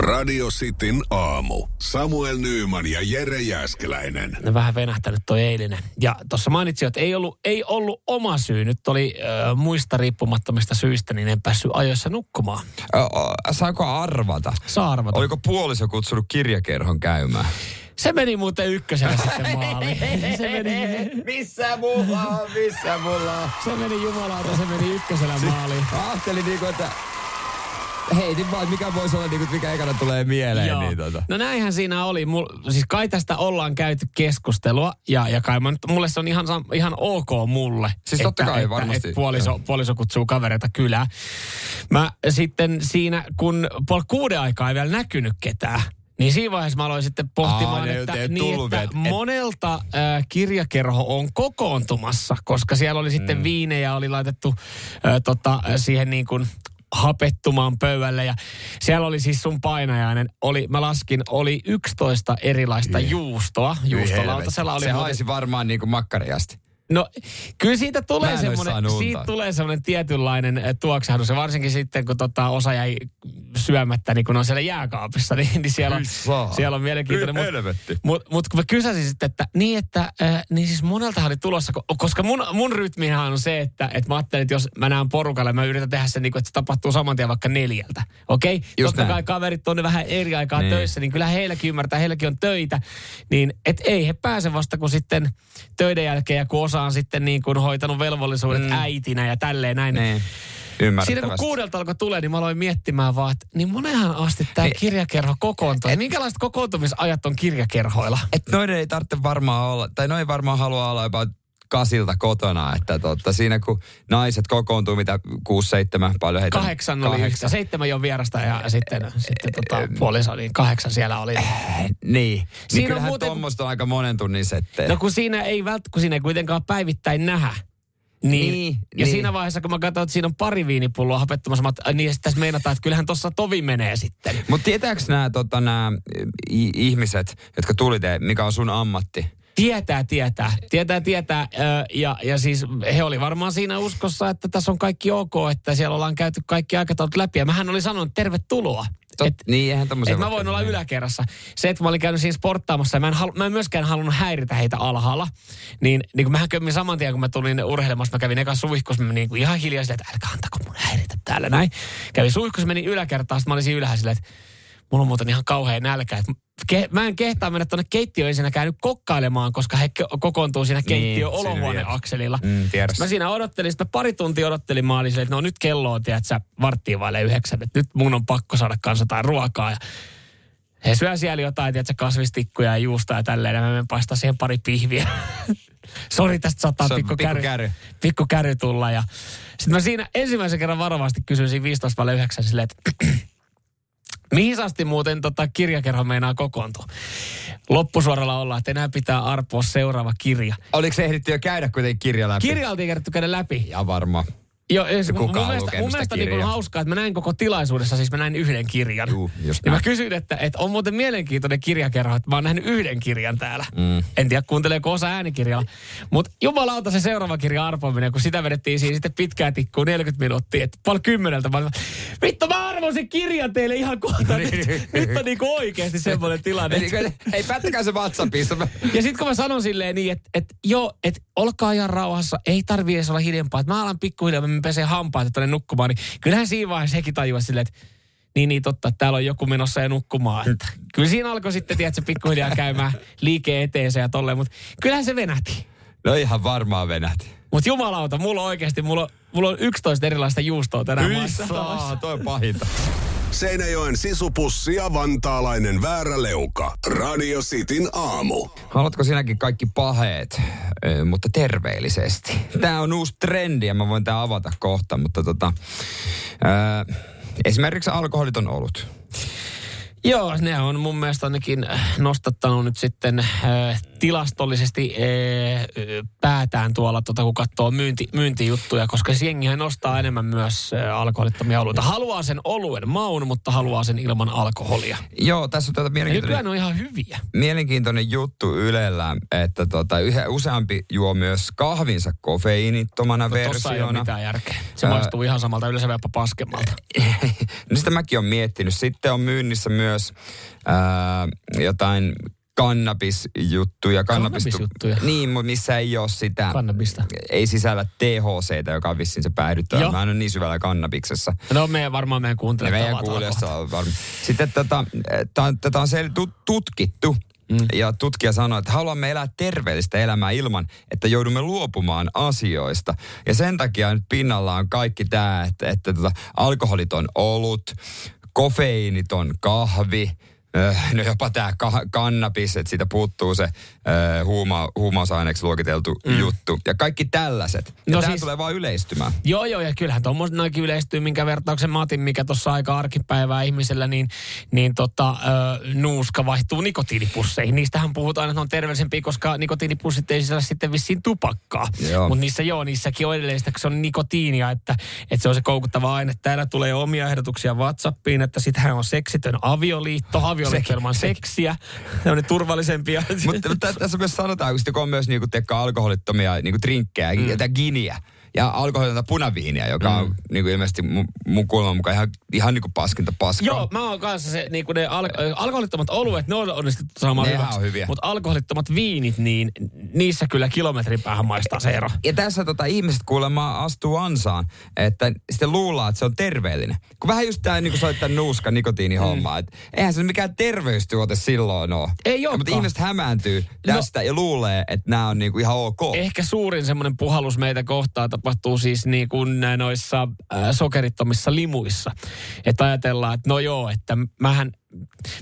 Radio Cityn aamu. Samuel Nyyman ja Jere Jäskeläinen. Ne vähän venähtänyt toi eilinen. Ja tuossa mainitsin, että ei ollut, ei ollut oma syy. Nyt oli äh, muista riippumattomista syistä, niin en päässyt ajoissa nukkumaan. Ö, ö, Saako arvata? Saa arvata. Oliko puoliso kutsunut kirjakerhon käymään? Se meni muuten ykkösenä sitten maaliin. Se meni, Missä mulla on? Missä mulla on? se meni jumalauta, se meni ykkösenä maaliin. Ajattelin niinku, että heitin vaan, että mikä voisi olla niinku, että mikä ekana tulee mieleen. Joo. Niin, tota. No näinhän siinä oli. Mul, siis kai tästä ollaan käyty keskustelua ja, ja kai mä, mulle se on ihan, ihan ok mulle. Siis totta kai, varmasti. Että puoliso, puoliso kutsuu kavereita kylään. Mä sitten siinä, kun puoli kuuden aikaa ei vielä näkynyt ketään, niin siinä vaiheessa mä aloin sitten pohtimaan, Aa, että, niin, tullut että et- monelta äh, kirjakerho on kokoontumassa, koska siellä oli sitten mm. viinejä, oli laitettu äh, tota, siihen niin kuin hapettumaan pöydälle ja siellä oli siis sun painajainen, oli, mä laskin, oli 11 erilaista juustoa. Juustolautasella oli Se haisi varmaan niinku makkariasti. No kyllä siitä tulee semmoinen, siitä tulee semmoinen tietynlainen eh, tuoksahdus. Ja varsinkin sitten, kun tota osa jäi syömättä, niin kun on siellä jääkaapissa, niin, niin siellä, on, siellä on mielenkiintoinen. Mutta mut, mut kun mä kysäsin sitten, että niin, että äh, niin siis moneltahan oli tulossa, ko- koska mun, mun rytmihan on se, että, että mä ajattelin, että jos mä näen porukalle, mä yritän tehdä sen niin kuin, että se tapahtuu saman tien vaikka neljältä. Okei? Okay? Just Totta näin. kai kaverit on vähän eri aikaa Niin. töissä, niin kyllä heilläkin ymmärtää, heilläkin on töitä. Niin et ei he pääse vasta kun sitten töiden jälkeen ja kun osa on sitten niin kuin hoitanut velvollisuudet mm. äitinä ja tälleen näin. Niin. Siinä kun kuudelta alkoi tulee, niin mä aloin miettimään vaan, että niin monenhan asti tämä Niin. kirjakerho kokoontuu. Minkälaiset kokoontumisajat on kirjakerhoilla? Et noiden ei tarvitse varmaan olla, tai noin ei varmaan halua olla jopa kasilta kotona, että totta, siinä kun naiset kokoontuu, mitä kuusi, seitsemän, paljon heitä? Kahdeksan oli yhtä, seitsemän jo vierasta ja sitten, sitten tota, puoliso, niin kahdeksan siellä oli. Niin, niin Siinä on kyllähän muuten- tuommoista on aika monen tunnin settejä. No kun siinä ei vält, kun siinä ei kuitenkaan päivittäin nähdä. Niin, Niin, ja niin. siinä vaiheessa, kun mä katsoin, että siinä on pari viinipulloa hapettumassa, mä, niin sitten tässä meinataan, että kyllähän tuossa tovi menee sitten. Mutta tietääkö nämä tota, nää, ihmiset, jotka tuli te, mikä on sun ammatti? Tietää, tietää. Tietää, tietää. Ja, ja siis he oli varmaan siinä uskossa, että tässä on kaikki ok, että siellä ollaan käyty kaikki aikataulut läpi. Ja mähän oli sanonut, tervetuloa. Tot, Et- niin, eihän että mä voi voin olla yläkerrassa. Se, että mä olin käynyt siinä sporttaamassa ja mä en, halu, mä en myöskään halunnut häiritä heitä alhaalla. Niin, niin kun mähän kömmin saman tien, kun mä tulin urheilemassa, mä kävin eka suihkussa, mä niin kuin ihan hiljaa silleen, että älkää antako mun häiritä täällä näin. Kävin suihkussa, menin yläkertaan, sitten mä olin siinä ylhäällä silleen, että mulla on muuten ihan kauhean nälkä. Että ke, mä en kehtaa mennä tuonne keittiöön ensinnäkään nyt kokkailemaan, koska he ko- kokoontuu siinä keittiö siinä olohuoneakselilla. Mm. Mä siinä odottelin, sitten pari tuntia odottelin, mä olin silleen, että no nyt kello on, tiedätkö, varttiin vaille yhdeksän, että nyt mun on pakko saada kanssa jotain ruokaa. Ja he syö siellä jotain, tiedätkö, kasvistikkuja ja juusta ja tälleen, ja mä menen paistaa siihen pari pihviä. Sori, tästä saattaa pikku, pikku käry, käry. pikku käry tulla. Ja sitten mä siinä ensimmäisen kerran varovasti kysyin siinä 15 vaille 9 silleen, että mihin asti muuten tota kirjakerho meinaa kokoontua? Loppusuoralla ollaan, että enää pitää arpoa seuraava kirja. Oliko se ehditty jo käydä kuitenkin kirja läpi? Kirja oltiin kerätty käydä läpi. Ja varmaan. Joo, ja se, mun, Kuka mun mielestä, mun mielestä niin on hauskaa, että mä näin koko tilaisuudessa, siis mä näin yhden kirjan. Juu, just niin mä kysyin, että, että on muuten mielenkiintoinen kirjakerho, että mä oon nähnyt yhden kirjan täällä. Mm. En tiedä, kuunteleeko osa äänikirjalla. Mutta jumalauta se seuraava kirja arpominen, kun sitä vedettiin siinä sitten pitkää tikkuu 40 minuuttia, että paljon kymmeneltä. Mä, vittu mä arvon sen kirjan teille ihan kohta. nyt, nyt on niinku oikeasti semmoinen tilanne. Eli, hei, päättäkää se WhatsAppissa. Ja sitten kun mä sanon silleen niin, että et, joo, että olkaa ihan rauhassa, ei tarvii edes olla hiljempaa, että mä alan pikkuhiljaa, mä pesen hampaat tonne nukkumaan, niin kyllähän siinä vaiheessa hekin tajuaa silleen, että niin, niin totta, että täällä on joku menossa ja nukkumaan. Että kyllä siinä alkoi sitten, tiedätkö, pikkuhiljaa käymään liike eteensä ja tolleen, mutta kyllähän se venähti. No ihan varmaan venähti. Mutta jumalauta, mulla on oikeasti, mulla on, mulla on 11 erilaista juustoa tänään. Saa, toi on pahinta. Seinäjoen sisupussi ja vantaalainen vääräleuka. Radio Cityn aamu. Haluatko sinäkin kaikki paheet, ö, mutta terveellisesti? Tämä on uusi trendi ja mä voin tää avata kohta, mutta tota, ö, esimerkiksi alkoholiton olut. Joo, ne on mun mielestä ainakin nostattanut nyt sitten äh, tilastollisesti ee, päätään tuolla, tota, kun katsoo myynti, myyntijuttuja, koska se jengihän nostaa enemmän myös ee, alkoholittomia oluita. Haluaa sen oluen maun, mutta haluaa sen ilman alkoholia. Joo, tässä on Ja mielenkiintoinen, nykyään on ihan hyviä. mielenkiintoinen juttu Ylellä, että tota, yhä useampi juo myös kahvinsa kofeiinittomana No, tossa ei ole versiona. mitään järkeä. Se Ää, maistuu ihan samalta, yleensä jopa paskemmalta. no sitä mäkin olen miettinyt. Sitten on myynnissä myös ää, jotain kannabisjuttuja. Kannabisjuttuja? Niin, mutta missä ei ole sitä, Kannabista. ei sisällä THCtä, joka on vissiin se päädyttävä. Joo. Mä en ole niin syvällä kannabiksessa. No me varmaan meidän Ja kuuntelijat meidän kohta. on varma. Sitten tota, tää on- tätä on sel- tut- tutkittu. Mm. Ja tutkija sanoi, että haluamme elää terveellistä elämää ilman, että joudumme luopumaan asioista. Ja sen takia nyt pinnalla on kaikki tämä, että, että tota, alkoholiton olut, kofeiiniton kahvi, Öh, no jopa tämä ka- kannabis, että siitä puuttuu se öö, huuma, huumausaineeksi luokiteltu mm. juttu. Ja kaikki tällaiset. Ja No tämä siis- tulee vaan yleistymään. Joo, joo, ja kyllähän tuommoiset noikin yleistyy, minkä vertauksen mä otin, mikä tuossa aika arkipäivää ihmisellä, niin, niin tota, ö, nuuska vaihtuu nikotiinipusseihin. Niistähän puhutaan, että ne on terveellisempiä, koska nikotiinipussit ei sisällä sitten vissiin tupakkaa. Mutta niissä joo, niissäkin on edelleen sitä, kun se on nikotiinia, että, että se on se koukuttava aine. Täällä tulee omia ehdotuksia WhatsAppiin, että sitähän on seksitön avioliitto, avioliitto ilman seksiä. Ne on ne turvallisempia. Mutta tässä myös sanotaan, kun on myös niinku, alkoholittomia niinku, drinkkejä mm. giniä ja alkoholitonta punaviiniä, joka on niinku, ilmeisesti mun, mun kuuleman mukaan ihan, ihan niinku paskinta paskaa. Joo, mä oon kanssa se, niin kuin ne al- alkoholittomat oluet, ne on onnistuttu saamaan Nehän hyväksi. on hyviä. Mutta alkoholittomat viinit, niin niissä kyllä kilometrin päähän maistaa se ero. Ja tässä tota, ihmiset kuulemma astuu ansaan, että sitten luullaan, että se on terveellinen. Kun vähän just tämä niin soittaa nuuska nikotiinihomma, mm. että eihän se mikään terveystuote silloin ole. Ei Ja, Mutta ihmiset hämääntyy tästä no, ja luulee, että nämä on niinku ihan ok. Ehkä suurin semmoinen puhallus meitä kohtaa tapahtuu siis niin kuin noissa äh, sokerittomissa limuissa. Että ajatellaan, että no joo, että mähän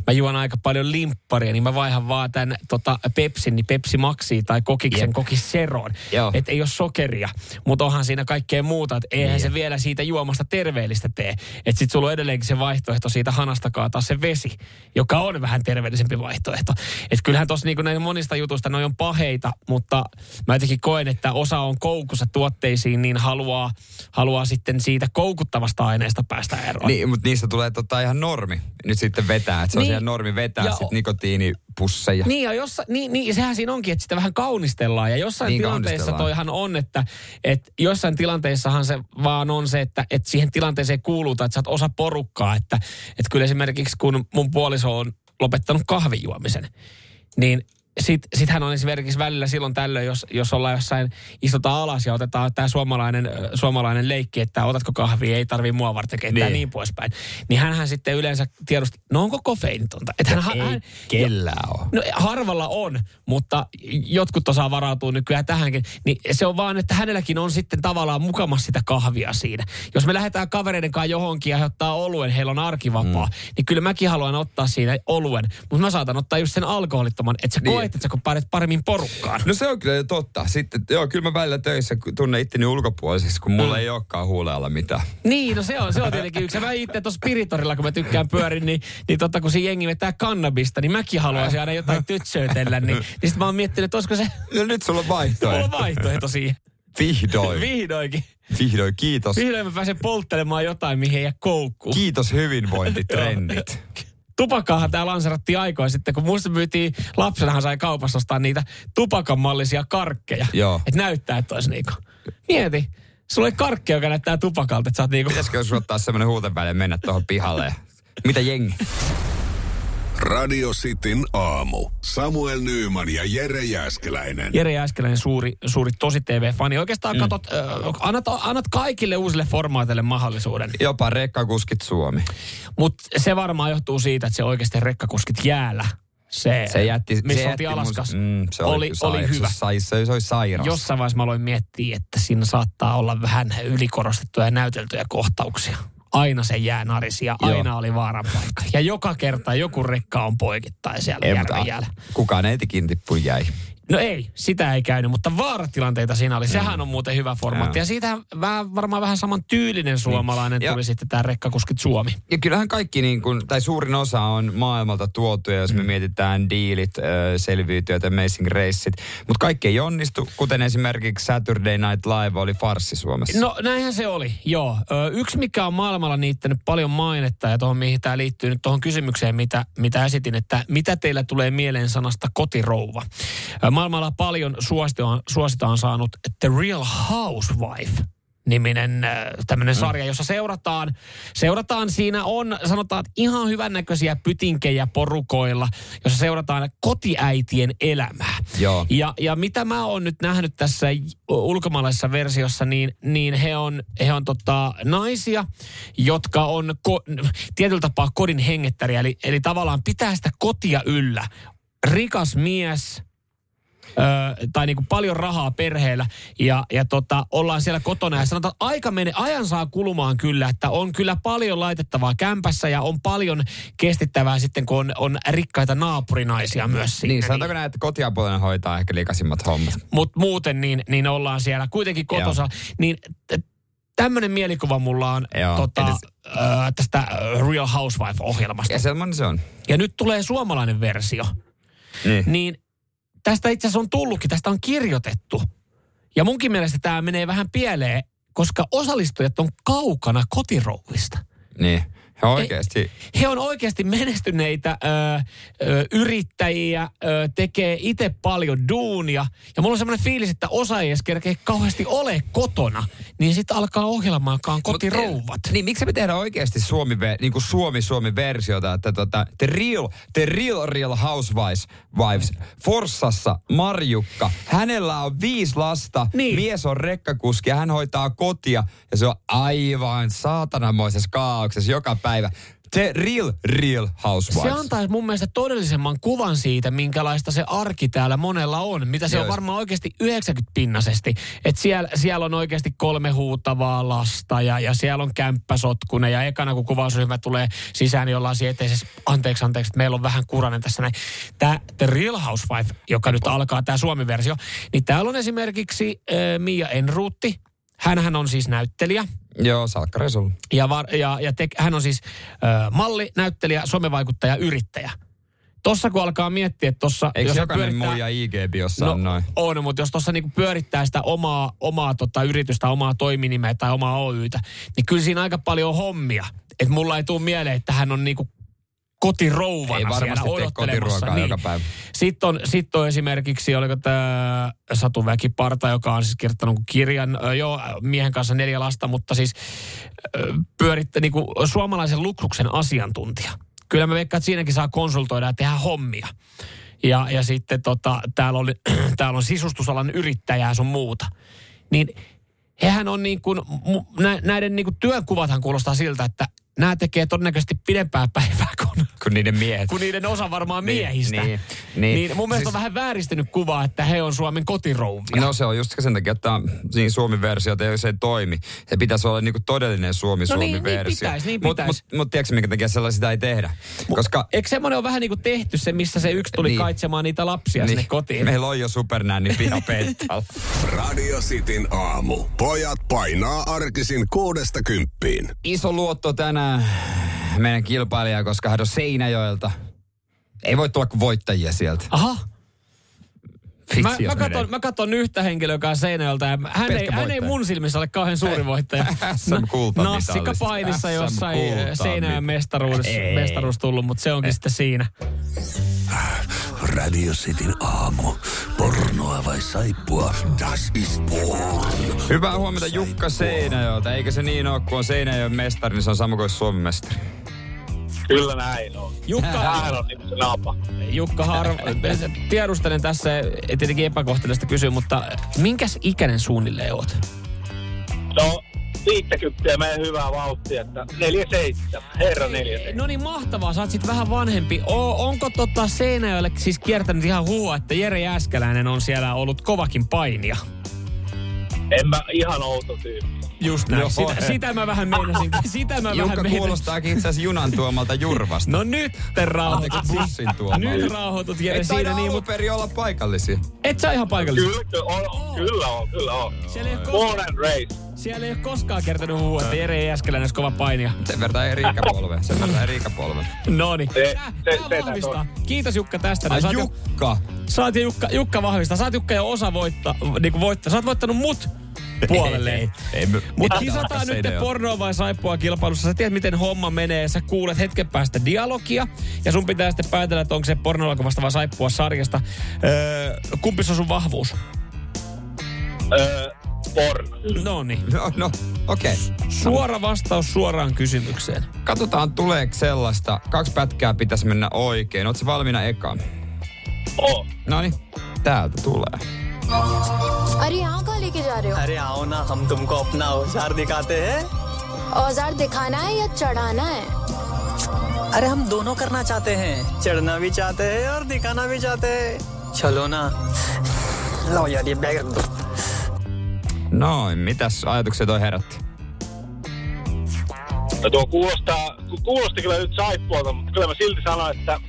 mä juon aika paljon limpparia, niin mä vaihan vaan tämän tota, Pepsin, niin Pepsi Maxi tai Kokiksen Jep. Kokis Zeroon. Joo. Että ei ole sokeria, mutta onhan siinä kaikkea muuta, että eihän Niin. se vielä siitä juomasta terveellistä tee. Että sit sulla on edelleenkin se vaihtoehto siitä hanasta kaataa se vesi, joka on vähän terveellisempi vaihtoehto. Että kyllähän tuossa niinku näistä monista jutuista noi on paheita, mutta mä jotenkin koen, että osa on koukussa tuotteisiin, niin haluaa, haluaa sitten siitä koukuttavasta aineesta päästä eroon. Niin, mutta niistä tulee tota ihan normi nyt sitten vetää. Että se on Niin. ihan normi vetää Ja- sitten nikotiinipusseja. Niin, ja jossa, niin, niin, sehän siinä onkin, että sitä vähän kaunistellaan. Ja jossain Niin, tilanteessa toihan on, että, että jossain tilanteissahan se vaan on se, että, että siihen tilanteeseen kuuluu, tai että sä oot osa porukkaa. Että, että kyllä esimerkiksi kun mun puoliso on lopettanut kahvijuomisen, niin sit, sit hän on esimerkiksi välillä silloin tällöin, jos, jos ollaan jossain, istutaan alas ja otetaan tämä suomalainen, suomalainen leikki, että otatko kahvia, ei tarvii mua varten keittää Niin. niin. poispäin. Niin hänhän sitten yleensä tiedostaa, no onko kofeiinitonta? Että hän, ei hän, kellään ole. No harvalla on, mutta jotkut osaa varautua nykyään tähänkin. Niin se on vaan, että hänelläkin on sitten tavallaan mukamassa sitä kahvia siinä. Jos me lähdetään kavereiden kanssa johonkin ja he ottaa oluen, heillä on arkivapaa, mm. niin kyllä mäkin haluan ottaa siinä oluen. Mutta mä saatan ottaa just sen alkoholittoman, että sä Niin. koet, että sä kun päädet paremmin porukkaan. No se on kyllä totta. Sitten, joo, kyllä mä välillä töissä tunnen itteni ulkopuoliseksi, kun mulla mm. ei olekaan huulealla mitään. Niin, no se on, se on tietenkin yksi. Mä itse tuossa spiritorilla, kun mä tykkään pyörin, niin, niin totta kun se jengi vetää kannabista, niin mäkin haluaisin aina jotain tytsöitellä. Niin, niin sitten mä oon miettinyt, että olisiko se No nyt sulla on mulla on vaihtoehto. vaihtoehto siihen. Vihdoin. Vihdoinkin. Vihdoin, kiitos. Vihdoin mä pääsen polttelemaan jotain, mihin ei jää koukkuun. Kiitos hyvinvointitrendit. Tupakkaahan tää lanserattiin aikoin sitten, kun muista myytiin, lapsenahan sai kaupassa ostaa niitä tupakanmallisia karkkeja. Joo. Et näyttää, että olisi niinku. Mieti, sulla oli karkkeja, joka näyttää tupakalta, että sä oot niinku... Pitäisikö jos ottaa semmoinen huuteväli ja mennä tuohon pihalle? Mitä jengi? Radio Cityn aamu. Samuel Nyyman ja Jere Jäskeläinen. Jere Jääskeläinen suuri, suuri tosi TV-fani. Oikeastaan mm. katot, äh, annat, annat kaikille uusille formaateille mahdollisuuden. Jopa rekkakuskit Suomi. Mutta se varmaan johtuu siitä, että se oikeasti rekkakuskit jäällä. Se, Se jätti... missä se oltiin jätti Alaskas, Mm, se oli, oli, oli, sai- hyvä. Se, sai, se, se oli sairas. Jossain vaiheessa mä aloin miettiä, että siinä saattaa olla vähän ylikorostettuja ja näyteltyjä kohtauksia. Aina se jää narisi ja Joo. aina oli vaaran paikka. Ja joka kerta joku rekka on poikittain siellä Ei, järven jäällä. kukaan ei tikin tippu jäi. No ei, sitä ei käynyt, mutta vaaratilanteita siinä oli. Sehän on muuten hyvä formaatti. Ja siitä vähän, varmaan vähän saman tyylinen suomalainen Ja- tuli sitten tämä Rekkakuskit Suomi. Ja kyllähän kaikki, niin kuin, tai suurin osa on maailmalta tuotuja, jos me mietitään diilit, äh, selviytyöt, amazing raceit. Mutta kaikki ei onnistu, kuten esimerkiksi Saturday Night Live oli farssi Suomessa. No näinhän se oli, joo. Ö, yksi, mikä on maailmalla niittänyt paljon mainetta ja tuohon, mihin tämä liittyy nyt tuohon kysymykseen, mitä, mitä esitin, että mitä teillä tulee mieleen sanasta kotirouva? Ö, Maailmalla paljon suositaan, suositaan saanut The Real Housewife niminen tämmöinen Mm. sarja, jossa seurataan, seurataan, siinä on sanotaan että ihan hyvännäköisiä pytinkejä porukoilla, jossa seurataan kotiäitien elämää. Joo. Ja, ja mitä mä oon nyt nähnyt tässä ulkomaalaisessa versiossa, niin, niin he on, he on tota, naisia, jotka on ko, tietyllä tapaa kodin hengettäriä, eli, eli tavallaan pitää sitä kotia yllä. Rikas mies, Ö, tai niin kuin paljon rahaa perheellä ja, ja tota, ollaan siellä kotona ja sanotaan, että aika mene, ajan saa kulumaan kyllä, että on kyllä paljon laitettavaa kämpässä ja on paljon kestittävää sitten, kun on, on rikkaita naapurinaisia myös siinä. Niin, sanotaanko näin, että kotiapulainen hoitaa ehkä likaisimmat hommat. Mutta muuten niin, niin ollaan siellä kuitenkin kotosa. Niin tämmöinen mielikuva mulla on Joo, tota, edes- ö, tästä Real Housewife-ohjelmasta. Ja semmoinen se on. Ja nyt tulee suomalainen versio. Niin. Niin tästä itse asiassa on tullutkin, tästä on kirjoitettu. Ja munkin mielestä tämä menee vähän pieleen, koska osallistujat on kaukana kotirouvista. Niin. He oikeasti. He on oikeasti menestyneitä ö, ö, yrittäjiä, ö, tekee itse paljon duunia. Ja mulla on semmoinen fiilis, että osa ei edes kerkeä kauheasti ole kotona. Niin sitten alkaa ohjelma, joka on kotirouvat. Niin, miksi me tehdään oikeasti Suomi, niin kuin Suomi-Suomi-versiota, että tota, the real, the real, real housewives, wives, Forssassa Marjukka, hänellä on viisi lasta, Niin. mies on rekkakuski ja hän hoitaa kotia ja se on aivan saatanamoisessa kaauksessa joka päivä. The real, real housewives. Se antaisi mun mielestä todellisemman kuvan siitä, minkälaista se arki täällä monella on. Mitä se Joo. on varmaan oikeasti 90 pinnasesti. Että siellä, siellä on oikeasti kolme huutavaa lasta ja, ja siellä on kämppäsotkunen. Ja ekana kun kuvausryhmä tulee sisään, niin ollaan siinä eteisessä, anteeksi, anteeksi, meillä on vähän kuranen tässä näin. Tämä The Real Housewife, joka nyt alkaa, tämä Suomi-versio, niin täällä on esimerkiksi äh, Mia Enruutti. Hänhän on siis näyttelijä. Joo, salkkari sulla. Ja, var, ja, ja te, hän on siis ö, malli, näyttelijä, somevaikuttaja, yrittäjä. Tossa kun alkaa miettiä, että tossa... Eikö jos jokainen muija IG-biossa No, on noin? on, mutta jos tuossa niinku pyörittää sitä omaa, omaa tota yritystä, omaa toiminimeä tai omaa Oytä, niin kyllä siinä aika paljon on hommia. Että mulla ei tule mieleen, että hän on niinku kotirouvana Ei varmasti siellä tee odottelemassa. kotiruokaa joka päivä. Sitten on, sit on esimerkiksi, oliko tämä Satu Väkiparta, joka on siis kirjoittanut kirjan, joo, miehen kanssa neljä lasta, mutta siis pyörittää niin suomalaisen luksuksen asiantuntija. Kyllä mä veikkaan, että siinäkin saa konsultoida ja tehdä hommia. Ja, ja sitten tota, täällä, oli, täällä on sisustusalan yrittäjää sun muuta. Niin hehän on niin kuin, näiden niin kuin työnkuvathan kuulostaa siltä, että nämä tekee todennäköisesti pidempää päivää kuin, Kun niiden miehet. kuin niiden osa varmaan Niin, miehistä. niin, Niin, niin. niin mun mielestä Siis- on vähän vääristynyt kuva, että he on Suomen kotirouvia. No se on just sen takia, että siinä Suomi-versiota ei, se ei toimi. Se pitäisi olla niinku todellinen Suomi-Suomi-versio. No niin, niin pitäis, niin Mut, pitäis. mut, mut tiedätkö minkä takia sellaista ei tehdä? Koska Eikö semmoinen ole vähän niin kuin tehty se, missä se yksi tuli Niin. niin. kaitsemaan niitä lapsia niin. sinne kotiin? meillä on jo supernänni pihapenttalla. Radio Cityn aamu. Pojat painaa arkisin kuudesta kymppiin. Iso luotto tänään meidän kilpailija, koska hän on Seinäjoelta. Ei voi tulla kuin voittajia sieltä. Aha. Vitsi, Mä, mä, katson, mä katson yhtä henkilöä, joka on Seinäjöltä ja hän ei, hän ei mun silmissä ole kauhean suuri voittaja. Nassika painissa jossain kultamit- Seinäjön mestaruus, Ei. mestaruus tullut, mutta se onkin sitten siinä. Radio Cityn aamu. Pornoa vai saippua? Das ist porn. Hyvää huomenta Jukka Seinäjoelta. Eikä se niin ole, kun on Seinäjoen mestari, niin se on sama kuin Suomen mestari. Kyllä näin on. Jukka, Tämähän on niin se napa. Jukka Harv, tiedustelen tässä, tietenkin epäkohtelista kysyä, mutta minkäs ikäinen suunnilleen oot? No, 50 meidän hyvää vauhtia, että 47. Herra 47. No niin, mahtavaa. Sä oot sit vähän vanhempi. O, onko tota Seinäjölle siis kiertänyt ihan huua, että Jere Jääskeläinen on siellä ollut kovakin painia? En mä ihan outo tyyppi. Just näin. Joo, sitä, he. sitä mä vähän meinasinkin. Sitä mä Jukka vähän meinasin. kuulostaakin itse asiassa junan tuomalta jurvasta. No nyt te rauhoitut. Anteeksi, bussin tuomalta. Nyt rauhoitut Jere Et siinä niin, alun mutta perin olla paikallisia. et sä ihan paikallinen. Kyllä, kyllä on, kyllä on, kyllä on. Siellä ei ole koskaan, siellä ei ole koskaan kertonut huua, että Jere Jääskeläinen olisi kova painija. Sen verran eri ikäpolve. Sen verran. No niin. Se- se- Kiitos Jukka tästä. Ai Jukka. Saat Jukka, Jukka vahvistaa. Saat Jukka jo osa voittaa, niin kuin voittaa. Sä oot voittanut mut puolelle. Ei, ei, me- Mutta kisataan nyt se pornoa vai saippua kilpailussa. Sä tiedät, miten homma menee. Sä kuulet hetken päästä dialogia. Ja sun pitää sitten päätellä, että onko se pornoelokuvasta vai saippua sarjasta. Öö, kumpi se on sun vahvuus? Öö, porno. No niin. No, no okei. Okay. Suora vastaus suoraan kysymykseen. Katsotaan, tuleeko sellaista. Kaksi pätkää pitäisi mennä oikein. Ootko valmiina ekaan? Oh. No niin, täältä tulee. अरे यहाँ कहाँ लेके जा रहे हो अरे आओ ना हम तुमको अपना औज़ार दिखाते हैं औज़ार दिखाना है या चढ़ाना है अरे हम दोनों करना चाहते हैं चढ़ना भी चाहते हैं और दिखाना भी चाहते हैं चलो ना लो यार ये बैग रख दो Noin, mitäs ajatuksia toi herätti? No tuo kuulostaa, kuulosti kyllä nyt saippualta, mutta kyllä mä silti sanon, että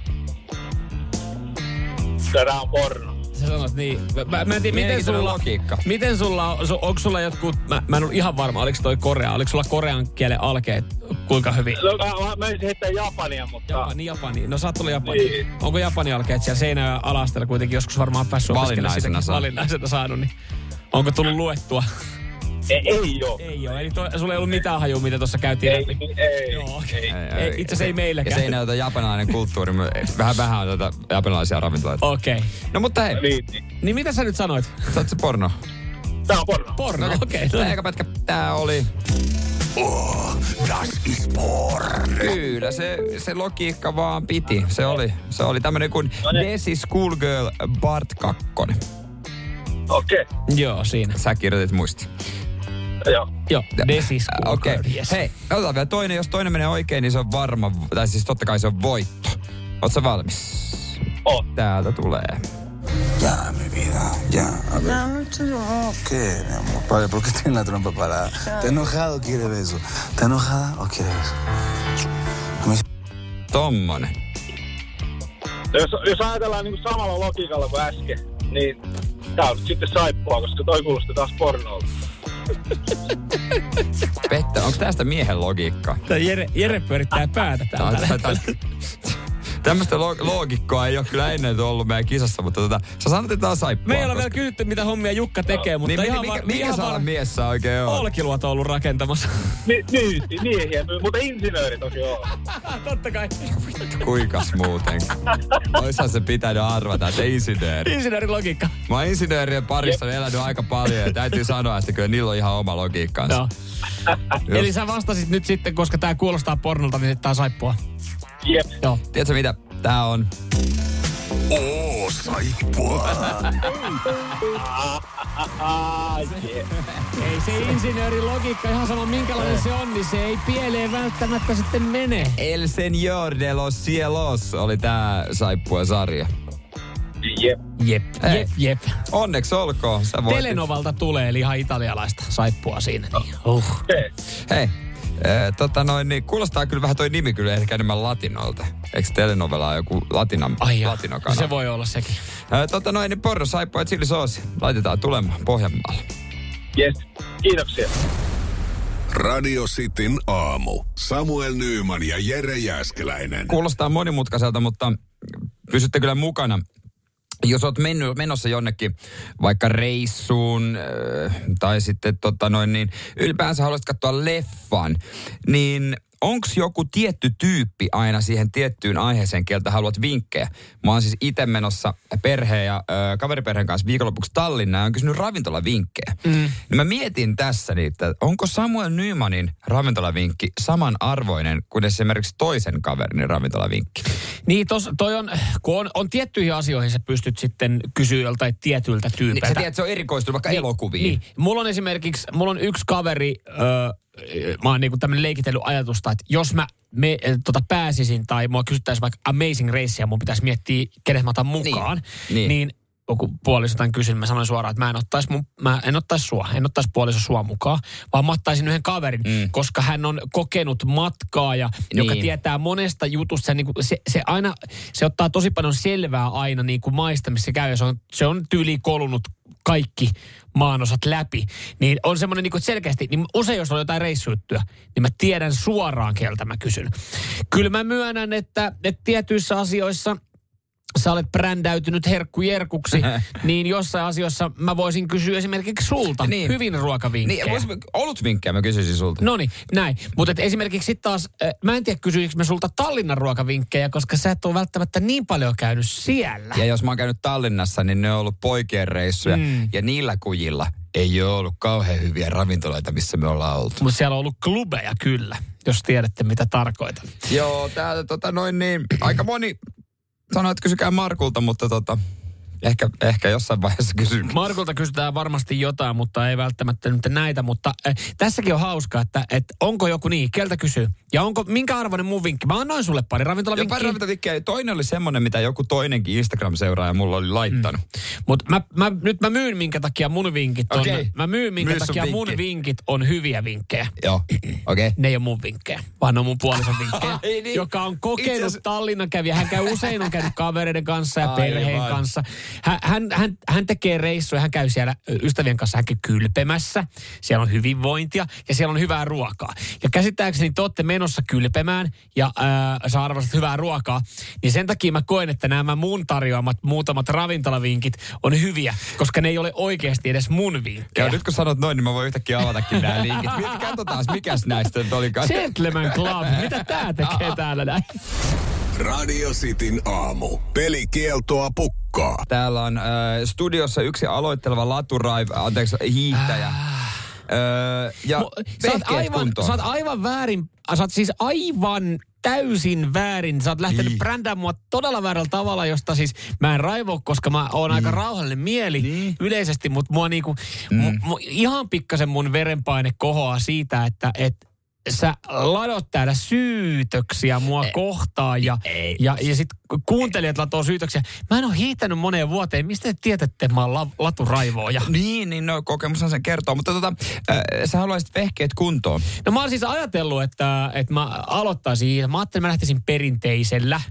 tämä on porno. Sä sanot niin. Mä, mä en tiedä, miten sulla, logiikka. miten sulla, on- su- onko sulla jotkut, mä, mä en ole ihan varma, oliko toi Korea, oliko sulla korean kielen alkeet, kuinka hyvin? No, mä, mä menisin heittää Japania, mutta... Japani, Japani. No sä oot tullut Japani. Niin. Onko Japani alkeet siellä Seinäjoen alastella kuitenkin joskus varmaan päässyt opiskelemaan Valinnaisena valinnaisena saanut, niin onko tullut luettua? Ei, ei oo. Ei ole, eli toi, sulla ei ollut mitään hajua, mitä tuossa käytiin Ei, läpi. ei, Joo, okei. ei. Ei, itse asiassa ei Ja meilläkään. se ei näytä japanilainen kulttuuri. Vähän vähän on tätä japanilaisia ravintoloita. Okei. Okay. No mutta hei, Niin, niin. Niin mitä sä nyt sanoit? sä se porno. Tää on porno. Porno, okei. Okay. No, Tää eka pätkä, tää oli... Oh, das ist porn. Kyllä, se, se logiikka vaan piti. Se oli, se oli tämmönen kuin No niin. Desi Schoolgirl Bart 2. Okei, okay. Joo, siinä. Sä kirjoitit muisti. Joo. Joo, Desis Äh, Okei. okay. yes. Hei, otetaan vielä toinen. Jos toinen menee oikein, niin se on varma, tai siis totta kai se on voitto. Oot sä valmis? Oh. Täältä tulee. Ya, mi vida, ya. A ver. No, ¿Qué, mi amor? Padre, ¿por qué tienes la trompa parada? ¿Está enojado o quiere beso? ¿Está enojada o quiere beso? Tommonen. Jos, jos ajatellaan niin samalla logiikalla kuin äsken, niin tää on sitten saippua, koska toi kuulosti taas pornolta. Pette, onko tästä miehen logiikkaa? Tää Jere, Jere pyörittää päätä Tää täällä. tää- tää- Tämmöistä lo- loogikkoa ei ole kyllä ennen ollut meidän kisassa, mutta tota, sä sanot, että tää on saippua. Me ei olla koska- vielä kysytty, mitä hommia Jukka tekee, mutta niin, ihan mikä, var, mikä ihan saa var, mies sä oikein on? Olkiluoto on ollut rakentamassa. Ni, niin, niin, hieno, mutta insinööri toki on. Totta kai. Kuinkas muuten? Oishan se pitänyt arvata, että insinööri. Insinöörilogiikka. Mä oon insinöörien parissa elänyt aika paljon ja täytyy sanoa, että kyllä niillä on ihan oma logiikkaansa. Joo. Eli sä vastasit nyt sitten, koska tää kuulostaa pornolta, niin sitten tää on saippua. Jep. Joo. Tiedätkö mitä? Tää on Oh, saippua. Ah. Ei se insinöörilogiikka, ihan sama minkälainen se on, niin se ei pieleen välttämättä sitten mene. El Señor de los Cielos oli tää saippua sarja. Jep. Jep, jep, jep. Onneksi olkoon. Sä voitit. Telenovalta tulee, eli ihan italialaista saippua siinä. Niin. Uh. Hei, äh, tota noin, niin kuulostaa kyllä vähän toi nimi kyllä ehkä enemmän latinolta. Eikö telenovela joku latina, Ai joo. latinokanava? Se voi olla sekin. Äh, tota noin, niin porro, saippua ja chilisoosi. Laitetaan tulemaan Pohjanmaalle. Yes. Kiitoksia. Radio Cityn aamu. Samuel Nyyman ja Jere Jäskeläinen. Kuulostaa monimutkaiselta, mutta pysytte kyllä mukana. Jos oot mennyt, menossa jonnekin vaikka reissuun äh, tai sitten tota noin niin, ylipäänsä haluaisit katsoa leffan, niin onko joku tietty tyyppi aina siihen tiettyyn aiheeseen, keltä haluat vinkkejä? Mä oon siis itse menossa perheen ja ö, kaveriperheen kanssa viikonlopuksi Tallinnaan ja on kysynyt ravintolavinkkejä. Mm. Niin mä mietin tässä niitä, että onko Samuel Nymanin ravintolavinkki samanarvoinen kuin esimerkiksi toisen kaverin ravintolavinkki? Niin, tos, toi on, kun on, on tiettyihin asioihin sä pystyt sitten kysyä joltain tietyiltä Niin, tyypeiltä. sä tiedät, se on erikoistunut vaikka elokuviin. Niin. Mulla on esimerkiksi, mulla on yksi kaveri, öö, mä oon niinku tämmönen leikitellyt ajatusta, että jos mä me, äh, tota pääsisin tai mua kysyttäisiin vaikka Amazing Race ja mun pitäisi miettiä, kenet mä otan mukaan, Niin. niin joku puoliso tämän kysyn, mä sanoin suoraan, että mä en ottaisi, mun, mä en ottaisi sua, en ottaisi puoliso sua mukaan, vaan mä ottaisin yhden kaverin, mm. koska hän on kokenut matkaa ja niin. joka Niin. tietää monesta jutusta. Se, niin kuin, se, se, aina, se ottaa tosi paljon selvää aina niin kuin maista, missä käy. Ja se on, se on tyyli kolunut kaikki maanosat läpi. Niin on semmoinen niin selkeästi, niin usein jos on jotain reissuyttyä, niin mä tiedän suoraan, keltä mä kysyn. Kyllä mä myönnän, että, että tietyissä asioissa sä olet brändäytynyt herkkujerkuksi, niin jossain asioissa mä voisin kysyä esimerkiksi sulta Niin. hyvin ruokavinkkejä. Niin, vois, olutvinkkejä mä kysyisin sulta. No niin, näin. Mutta et esimerkiksi sitten taas, äh, mä en tiedä kysyisikö mä sulta Tallinnan ruokavinkkejä, koska sä et ole välttämättä niin paljon käynyt siellä. Ja jos mä oon käynyt Tallinnassa, niin ne on ollut poikien reissuja. Mm. Ja niillä kujilla ei ole ollut kauhean hyviä ravintoloita, missä me ollaan oltu. Mutta siellä on ollut klubeja kyllä, jos tiedätte mitä tarkoitan. Joo, täällä tota noin niin, aika moni sanoi, että kysykää Markulta, mutta tota, ehkä, ehkä jossain vaiheessa kysyn. Markulta kysytään varmasti jotain, mutta ei välttämättä nyt näitä. Mutta äh, tässäkin on hauska, että, että onko joku niin, keltä kysyy. Ja onko, minkä arvoinen mun vinkki? Mä annoin sulle pari ravintolavinkkiä. ravintovinkkiä. Toinen oli semmonen, mitä joku toinenkin Instagram-seuraaja mulla oli laittanut. Mm. Mutta mä, mä, nyt mä myyn, minkä takia mun vinkit on, Okei. mä myyn, minkä Myy takia mun vinkki. vinkit on hyviä vinkkejä. Joo, okei. Okay. Ne ei ole mun vinkkejä, vaan ne on mun puolison vinkkejä, niin. joka on Itse kokenut asiassa- Tallinnan kävijä. Hän käy usein, on käynyt kavereiden kanssa ja Aivan. perheen kanssa. Hän, hän, hän tekee reissuja, hän käy siellä ystävien kanssa, hän käy kylpemässä. Siellä on hyvinvointia ja siellä on hyvää ruokaa. Ja käsittääkseni te olette menossa kylpemään ja äh, sä arvostat hyvää ruokaa. Niin sen takia mä koen, että nämä mun tarjoamat muutamat ravintolavinkit on hyviä, koska ne ei ole oikeasti edes mun vinkkejä. Ja nyt kun sanot noin, niin mä voin yhtäkkiä avatakin nämä linkit. Katsotaan, mikäs näistä nyt olikaan. Gentleman Club, mitä tää tekee täällä näin? Radio Cityn aamu. Pelikieltoa pukkaa. Täällä on äh, studiossa yksi aloitteleva laturaiv, anteeksi, hiihtäjä. Äh, ja Mu- sä, oot aivan, kuntoon. sä oot aivan väärin, sä oot siis aivan täysin väärin. Sä oot lähtenyt Niin. brändäämään mua todella väärällä tavalla, josta siis mä en raivo, koska mä oon aika rauhallinen mieli Niin. yleisesti, mutta mua niinku, mu, mu, ihan pikkasen mun verenpaine kohoaa siitä, että et, sä ladot täällä syytöksiä mua kohtaan ja, ja, ja sit kuuntelijat latoo syytöksiä. Mä en ole hiihtänyt moneen vuoteen. Mistä te tiedätte, että mä oon la, laturaivoja? Niin, niin no kokemushan sen kertoo. Mutta tota, äh, sä haluaisit vehkeet kuntoon. No mä oon siis ajatellut, että, että mä aloittaisin, mä ajattelin, että mä lähtisin perinteisellä.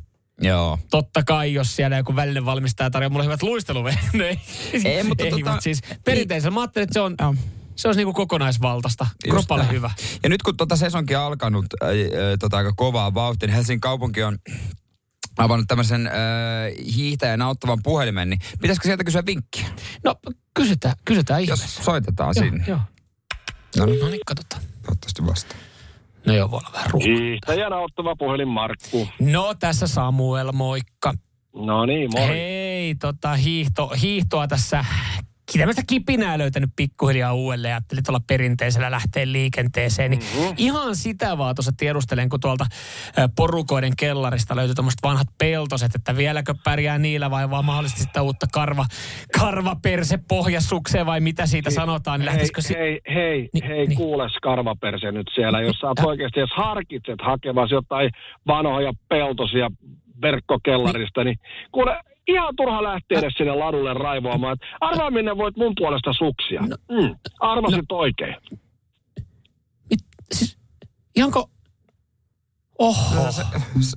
Joo. Totta kai, jos siellä joku välinen valmistaja tarjoaa mulle hyvät luisteluveneet. Ei, mutta Ei, tota- mutta siis perinteisellä. Mä ajattelin, että se on, Joo. Se olisi niinku kokonaisvaltaista. Kropalle näin. hyvä. Ja nyt kun tota sesonkin on alkanut äh, äh, tota aika kovaa vauhtia, niin Helsingin kaupunki on avannut tämmöisen äh, hiihtäjän auttavan puhelimen, niin pitäisikö sieltä kysyä vinkkiä? No kysytään, kysytään Jos ihmeessä. soitetaan Joo, sinne. joo. No niin, No niin, katsotaan. toivottavasti vastaan. No joo, voi olla vähän ruuhkaa. Hiihtäjänä ottava puhelin Markku. No tässä Samuel, moikka. No niin, moi. Hei, tota, hiihto, hiihtoa tässä tämmöistä kipinää löytänyt pikkuhiljaa uudelleen. Ajattelin tuolla perinteisellä lähteä liikenteeseen. Niin Mhm. Ihan sitä vaan tuossa tiedustelen, kun tuolta porukoiden kellarista löytyy tämmöiset vanhat peltoset, että vieläkö pärjää niillä vai vaan mahdollisesti sitä uutta karva, karvaperse pohjasukseen vai mitä siitä sanotaan. Niin Hei, si- hei, hei, Niin, hei, niin. kuule skarvaperse nyt siellä. Jos sä oot oikeasti, jos harkitset hakemassa jotain vanhoja peltosia verkkokellarista, niin kuule, ihan turha lähteä edes sinne ladulle raivoamaan. Arvaa, minne voit mun puolesta suksia. Mm, arvasit oikein. Mit, siis, ihanko... Oho. Se,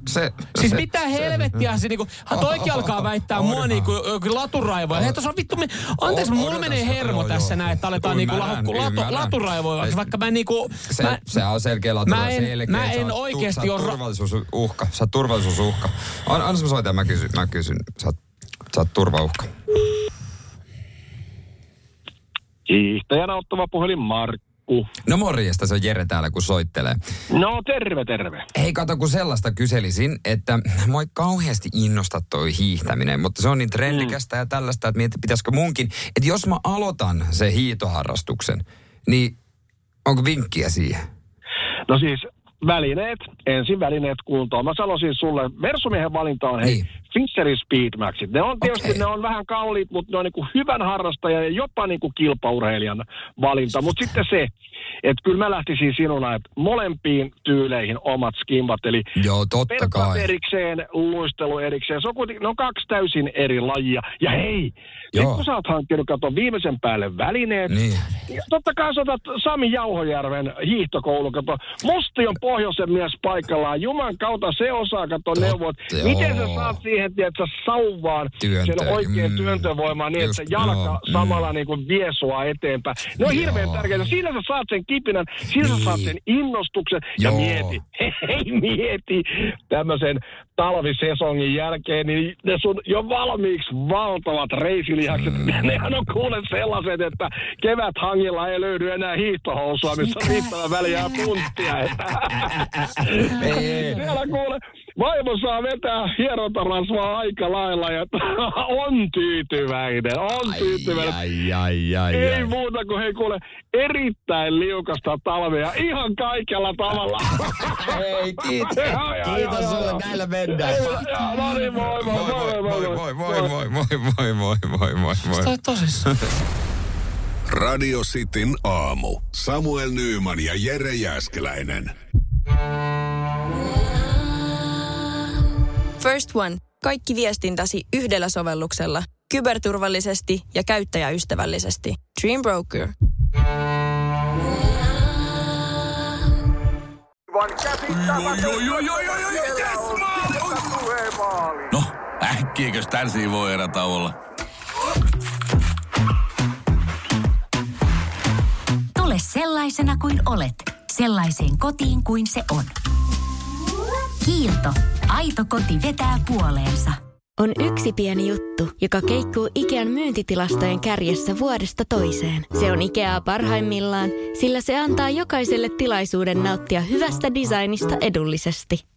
se, Siis se, mitä helvettiä se niinku, toikin alkaa väittää mua Onhan. niinku joku laturaivoja. Hei, tuossa on vittu, me, anteeksi, mulla menee hermo joo, tässä joo. näin, että aletaan niinku lahukku, latu, laturaivoja, vaikka mä niinku, se, mä, se on selkeä latura. mä en- selkeä. mä en tu- oikeesti Sä oot turvallisuusuhka. Sä oot turvallisuusuhka. An, anna mä soitan, mä kysyn. Mä kysyn. Sä oot, sä oot turvauhka. Hiihtäjänä ottava puhelin Markku. No morjesta, se on Jere täällä, kun soittelee. No terve, terve. Hei, kato, kun sellaista kyselisin, että moi kauheasti innosta toi hiihtäminen, mutta se on niin trendikästä ja tällaista, että mietin, pitäisikö munkin, että jos mä aloitan se hiitoharrastuksen, niin onko vinkkiä siihen? No siis välineet, ensin välineet kuntoon. Mä sanoisin sulle, Versumiehen valinta on hei, Niin. Fisherin Speedmaxit. Ne on tietysti, Okei. ne on vähän kalliit, mutta ne on niinku hyvän harrastajan ja jopa niinku kilpaurheilijan valinta. Mutta sitten se, että kyllä mä lähtisin sinuna, että molempiin tyyleihin omat skimmat, eli Joo, totta kai. erikseen, luistelu erikseen. Se on kuitenkin, ne on kaksi täysin eri lajia. Ja hei, Joo. nyt kun sä oot hankkinut, kato viimeisen päälle välineet, Niin. ja totta kai sä otat Sami Jauhojärven hiihtokoulu, kato. Musti on pohjoisen mies paikallaan. Juman kautta se osaa, kato neuvot. Miten sä saat siihen, tiedätkö, sauvaan Työntö, sen oikein mm, työntövoimaa niin, just, että jalka joo, mm. samalla niin kuin vie sua eteenpäin. Ne on hirveän Joo. tärkeitä. Siinä sä saat sen kipinän, siinä sä saat Niin. sen innostuksen ja Joo. mieti, hei mieti tämmöisen talvisesongin jälkeen, niin ne sun jo valmiiksi valtavat reisilihakset, mm. nehän on kuule sellaiset, että kevät hangilla ei löydy enää hiihtohousua, missä on riittävän väliä punttia. Siellä kuule, vaimo saa vetää hierontarasvaa aika lailla ja on tyytyväinen, on tyytyväinen. Ai, ai, ai, Ei ai. muuta kuin hei kuule, erittäin liukasta talvea ihan kaikella tavalla. Hei, kiitos. Kiitos sulle, näillä mennään. No niin, moi, moi, moi, moi, moi, moi, moi, moi, moi, moi, moi, moi, moi, moi. Tosissaan. Radio Cityn aamu. Samuel Nyyman ja Jere Jäskeläinen. First One. Kaikki viestintäsi yhdellä sovelluksella. Kyberturvallisesti ja käyttäjäystävällisesti. Dream Broker. No, äkkiäkös tän voi erätauolla? Tule sellaisena kuin olet, sellaiseen kotiin kuin se on. Kiilto. Aito koti vetää puoleensa. On yksi pieni juttu, joka keikkuu Ikean myyntitilastojen kärjessä vuodesta toiseen. Se on Ikeaa parhaimmillaan, sillä se antaa jokaiselle tilaisuuden nauttia hyvästä designista edullisesti.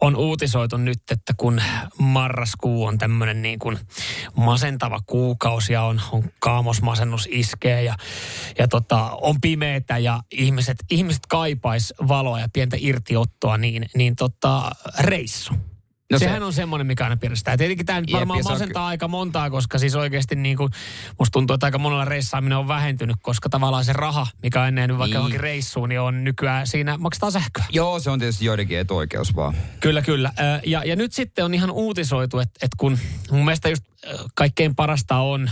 On uutisoitu nyt, että kun marraskuu on tämmöinen niin kuin masentava kuukausi ja on, on kaamosmasennus iskee ja, ja tota, on pimeetä ja ihmiset, ihmiset kaipais valoa ja pientä irtiottoa, niin, niin tota, reissu. No No se- Sehän on semmoinen, mikä aina piristää. Tietenkin tämä nyt varmaan ja se on masentaa aika montaa, koska siis oikeasti niin kuin, musta tuntuu, että aika monella reissaaminen on vähentynyt, koska tavallaan se raha, mikä on ennen vaikka Niin. johonkin reissuun, niin on nykyään siinä maksetaan sähköä. Joo, se on tietysti joidenkin etuoikeus vaan. Kyllä, kyllä. Ja, ja nyt sitten on ihan uutisoitu, että, että kun mun mielestä just kaikkein parasta on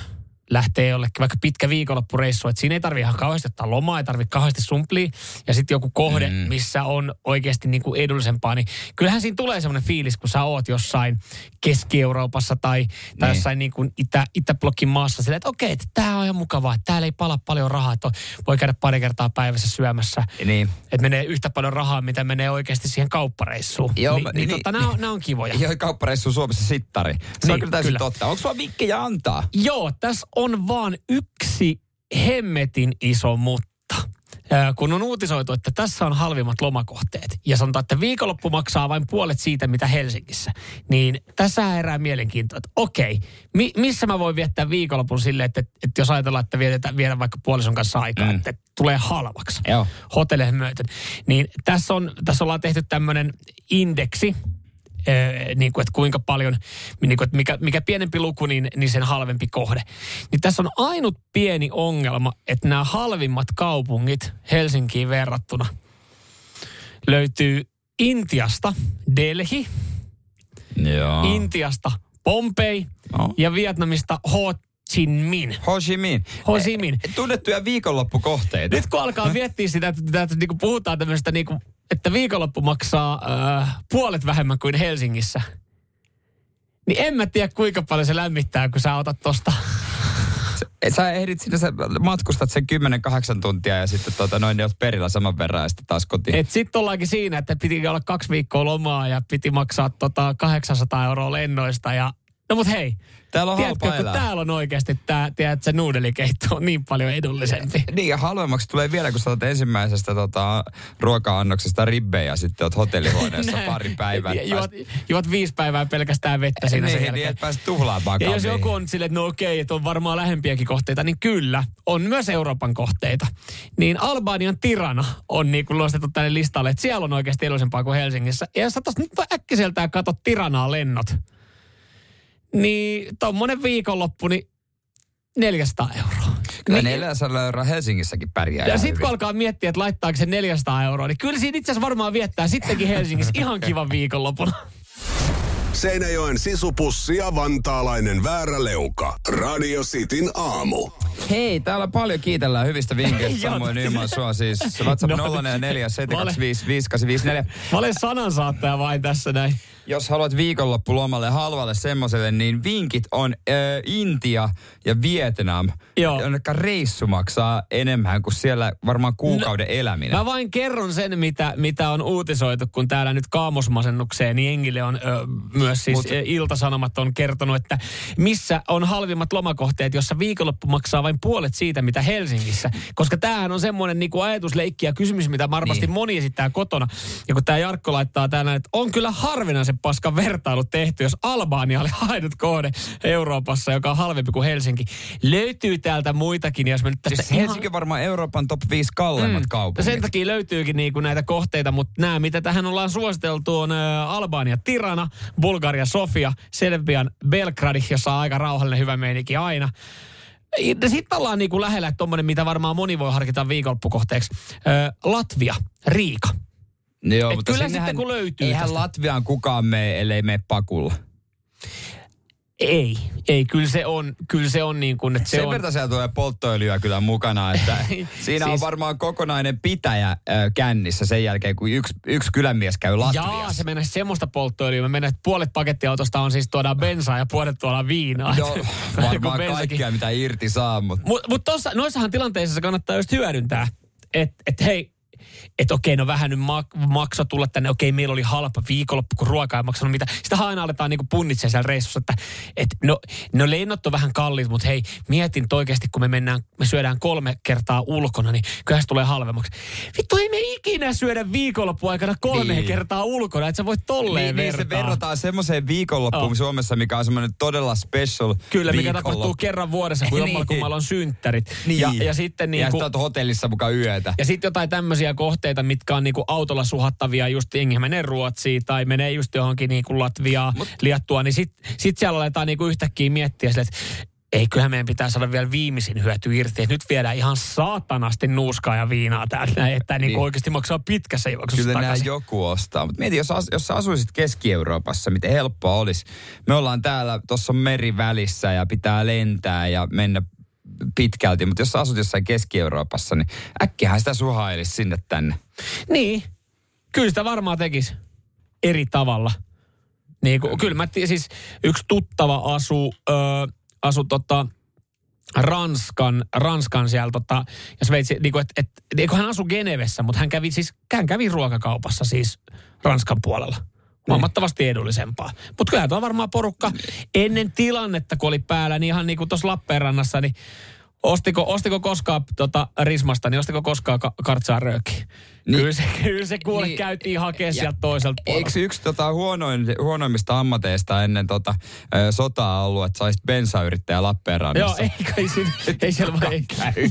lähtee jollekin vaikka pitkä viikonloppureissu, että siinä ei tarvi ihan kauheasti ottaa lomaa, ei tarvi kauheasti sumplia, ja sitten joku kohde, mm. missä on oikeasti niin kuin edullisempaa, niin kyllähän siinä tulee semmoinen fiilis, kun sä oot jossain Keski-Euroopassa tai, tai Niin. jossain niin kuin Itä, Itäblokkin maassa silleen, että okei, että tämä on ihan mukavaa, että täällä ei pala paljon rahaa, että voi käydä pari kertaa päivässä syömässä, Niin. että menee yhtä paljon rahaa, mitä menee oikeasti siihen kauppareissuun. Joo, niin, mä- niin, niin- tota, nämä, on, on kivoja. Joo, kauppareissu Suomessa sittari. Se Niin, on kyllä täysin kyllä. totta. Onko sulla vikkejä antaa? Joo, tässä on vaan yksi hemmetin iso mutta. Kun on uutisoitu, että tässä on halvimmat lomakohteet ja sanotaan, että viikonloppu maksaa vain puolet siitä, mitä Helsingissä, niin tässä herää mielenkiintoa, että okei, mi- missä mä voin viettää viikonlopun silleen, että, että jos ajatellaan, että vietetään, viedään vaikka puolison kanssa aikaa, mm. että tulee halvaksi hotelleihin myöten, niin tässä, on, tässä ollaan tehty tämmöinen indeksi, Ee, niin kuin, että kuinka paljon, niin kuin, että mikä, mikä pienempi luku, niin, niin sen halvempi kohde. Niin tässä on ainut pieni ongelma, että nämä halvimmat kaupungit Helsinkiin verrattuna löytyy Intiasta Delhi, Joo. Intiasta Pompei No. ja Vietnamista Ho Chi Minh. Ho Chi Minh. Ho Chi Minh. Eh, Tunnettuja viikonloppukohteita. Nyt kun alkaa miettiä sitä, että, että, että niin kuin puhutaan tämmöistä, niin kuin, että viikonloppu maksaa äh, puolet vähemmän kuin Helsingissä, niin en mä tiedä kuinka paljon se lämmittää, kun sä otat tosta. Sä ehdit sinne, sä matkustat sen 10-8 tuntia ja sitten tota, noin ne oot perillä saman verran ja sitten taas kotiin. Et sit ollaankin siinä, että piti olla kaksi viikkoa lomaa ja piti maksaa tota 800 euroa lennoista ja No mut hei, Täällä on tiedätkö, kun elää. täällä on oikeasti tää, tiedätkö, nuudelikeitto on niin paljon edullisempi. Niin, ja halvemmaksi tulee vielä, kun sä otat ensimmäisestä tota, ruoka-annoksesta ribbejä ja sitten oot hotellihuoneessa pari päivää. Juot, juot viisi päivää pelkästään vettä siinä sen niin, jälkeen. niin, et pääse tuhlaamaan Ja jos joku on silleen, että no okei, että on varmaan lähempiäkin kohteita, niin kyllä, on myös Euroopan kohteita. Niin Albanian Tirana on niin kuin nostettu tänne listalle, että siellä on oikeasti edullisempaa kuin Helsingissä. Ja jos sä nyt äkkiseltään katot Tiranaa lennot, niin tommonen viikonloppu, niin 400 euroa. Kyllä Niin- 400 euroa Helsingissäkin pärjää Ja sitten kun alkaa miettiä, että laittaako se 400 euroa, niin kyllä siinä itse asiassa varmaan viettää sittenkin Helsingissä ihan kivan viikonlopun. Seinäjoen sisupussi ja vantaalainen vääräleuka. Radio Cityn aamu. Hei, täällä paljon kiitellään hyvistä vinkkeistä. Samoin ilman sua siis. WhatsApp No, 044 725 5854. Mä olen sanansaattaja vain tässä näin. Jos haluat viikonloppulomalle halvalle semmoselle, niin vinkit on äh, Intia ja Vietnam. Joo. Jonneka reissu maksaa enemmän kuin siellä varmaan kuukauden no, eläminen. Mä vain kerron sen, mitä, mitä on uutisoitu, kun täällä nyt kaamosmasennukseen, niin Engille on ö, myös siis Mut- Mut, Iltasanomat on kertonut, että missä on halvimmat lomakohteet, jossa viikonloppu maksaa vain puolet siitä, mitä Helsingissä. Koska tämähän on semmoinen niin ajatusleikki ja kysymys, mitä varmasti Niin. moni esittää kotona. Ja kun tämä Jarkko laittaa täällä, että on kyllä harvinaisen paskan vertailu tehty, jos Albania oli ainut kohde Euroopassa, joka on halvempi kuin Helsinki. Löytyy täältä muitakin, jos me nyt tästä Siis Helsinki on varmaan Euroopan top 5 kalleimmat mm. Kaupungit. sen takia löytyykin niinku näitä kohteita, mutta nämä, mitä tähän ollaan suositeltu, on ä, Albania Tirana, Bulgaria Sofia, Serbian Belgradi, jossa on aika rauhallinen hyvä meininki aina. Sitten ollaan niinku lähellä, että tommonen, mitä varmaan moni voi harkita viikonloppukohteeksi. Ö, Latvia, Riika. Joo, Et mutta kyllä sitten kun löytyy Eihän tästä. Latviaan kukaan mene, ellei mene pakulla. Ei, ei, kyllä se on, kyllä se on niin kuin, että se Sen on... verran siellä tulee polttoöljyä kyllä mukana, että siinä on Siis- varmaan kokonainen pitäjä äh, kännissä sen jälkeen, kun yksi, yksi kylämies käy Latviassa. Jaa, se menee semmoista polttoöljyä. Me mennään, että puolet pakettiautosta on siis tuodaan bensaa ja puolet tuodaan viinaa. No, Kun varmaan kaikkea, mitä irti saa, mutta... Mutta mut tossa, noissahan tilanteissa se kannattaa just hyödyntää. Että et hei, että okei, no vähän nyt mak- makso tulla tänne, okei, meillä oli halpa viikonloppu, kun ruokaa ei maksanut mitä. Sitä aina aletaan niinku punnitsemaan siellä reissussa, että et, no, no lennot on vähän kalliit, mutta hei, mietin oikeasti, kun me mennään, me syödään kolme kertaa ulkona, niin kyllä se tulee halvemmaksi. Vittu, ei me ikinä syödä viikonloppu aikana kolme Niin. kertaa ulkona, että sä voit tolleen Niin, niin se vertaa. verrataan semmoiseen viikonloppuun Oh. Suomessa, mikä on semmoinen todella special Kyllä, mikä tapahtuu kerran vuodessa, kun Niin. on synttärit. Niin. Ja, ja sitten niin ja oot hotellissa mukaan yötä. Ja sitten jotain tämmöisiä kohteita, mitkä on niinku autolla suhattavia, just jengi menee Ruotsiin tai menee just johonkin niinku Latviaan, Mut, Liattua, niin sitten sit siellä aletaan niinku yhtäkkiä miettiä sille, että ei, kyllä meidän pitää saada vielä viimeisin hyöty irti. Että nyt viedään ihan saatanasti nuuskaa ja viinaa täältä, että niinku Niin. oikeasti maksaa pitkässä juoksussa Kyllä nämä joku ostaa. Mutta mieti, jos, as, jos sä asuisit Keski-Euroopassa, miten helppoa olisi. Me ollaan täällä, tuossa on meri välissä ja pitää lentää ja mennä pitkälti. Mutta jos sä asut jossain Keski-Euroopassa, niin äkkiähän sitä suhailisi sinne tänne. Niin, kyllä sitä varmaan tekisi eri tavalla. Niin kuin, kyllä mä tii- siis yksi tuttava asu, ö, asu tota, Ranskan, Ranskan siellä tota, ja Sveitsi, niin kuin, et, et, niin kuin hän asui Genevessä, mutta hän kävi siis, hän kävi ruokakaupassa siis Ranskan puolella. Huomattavasti edullisempaa. Mutta kyllä tuo varmaan porukka ennen tilannetta, kun oli päällä, niin ihan niin kuin tuossa Lappeenrannassa, niin ostiko, ostiko koskaan tota, Rismasta, niin ostiko koskaan ka- kartsaa röökiä? Niin. Kyllä, se, kyllä se kuule Niin. niin. käytiin hakemaan Ja- sieltä toiselta puolelta. Eikö yksi tota, huonoin, huonoimmista ammateista ennen tota, ö, sotaa ollut, että saisit bensayrittäjä Joo, Lappeenrannassa? ei, ei, siinä, ei siellä vaan ei käy.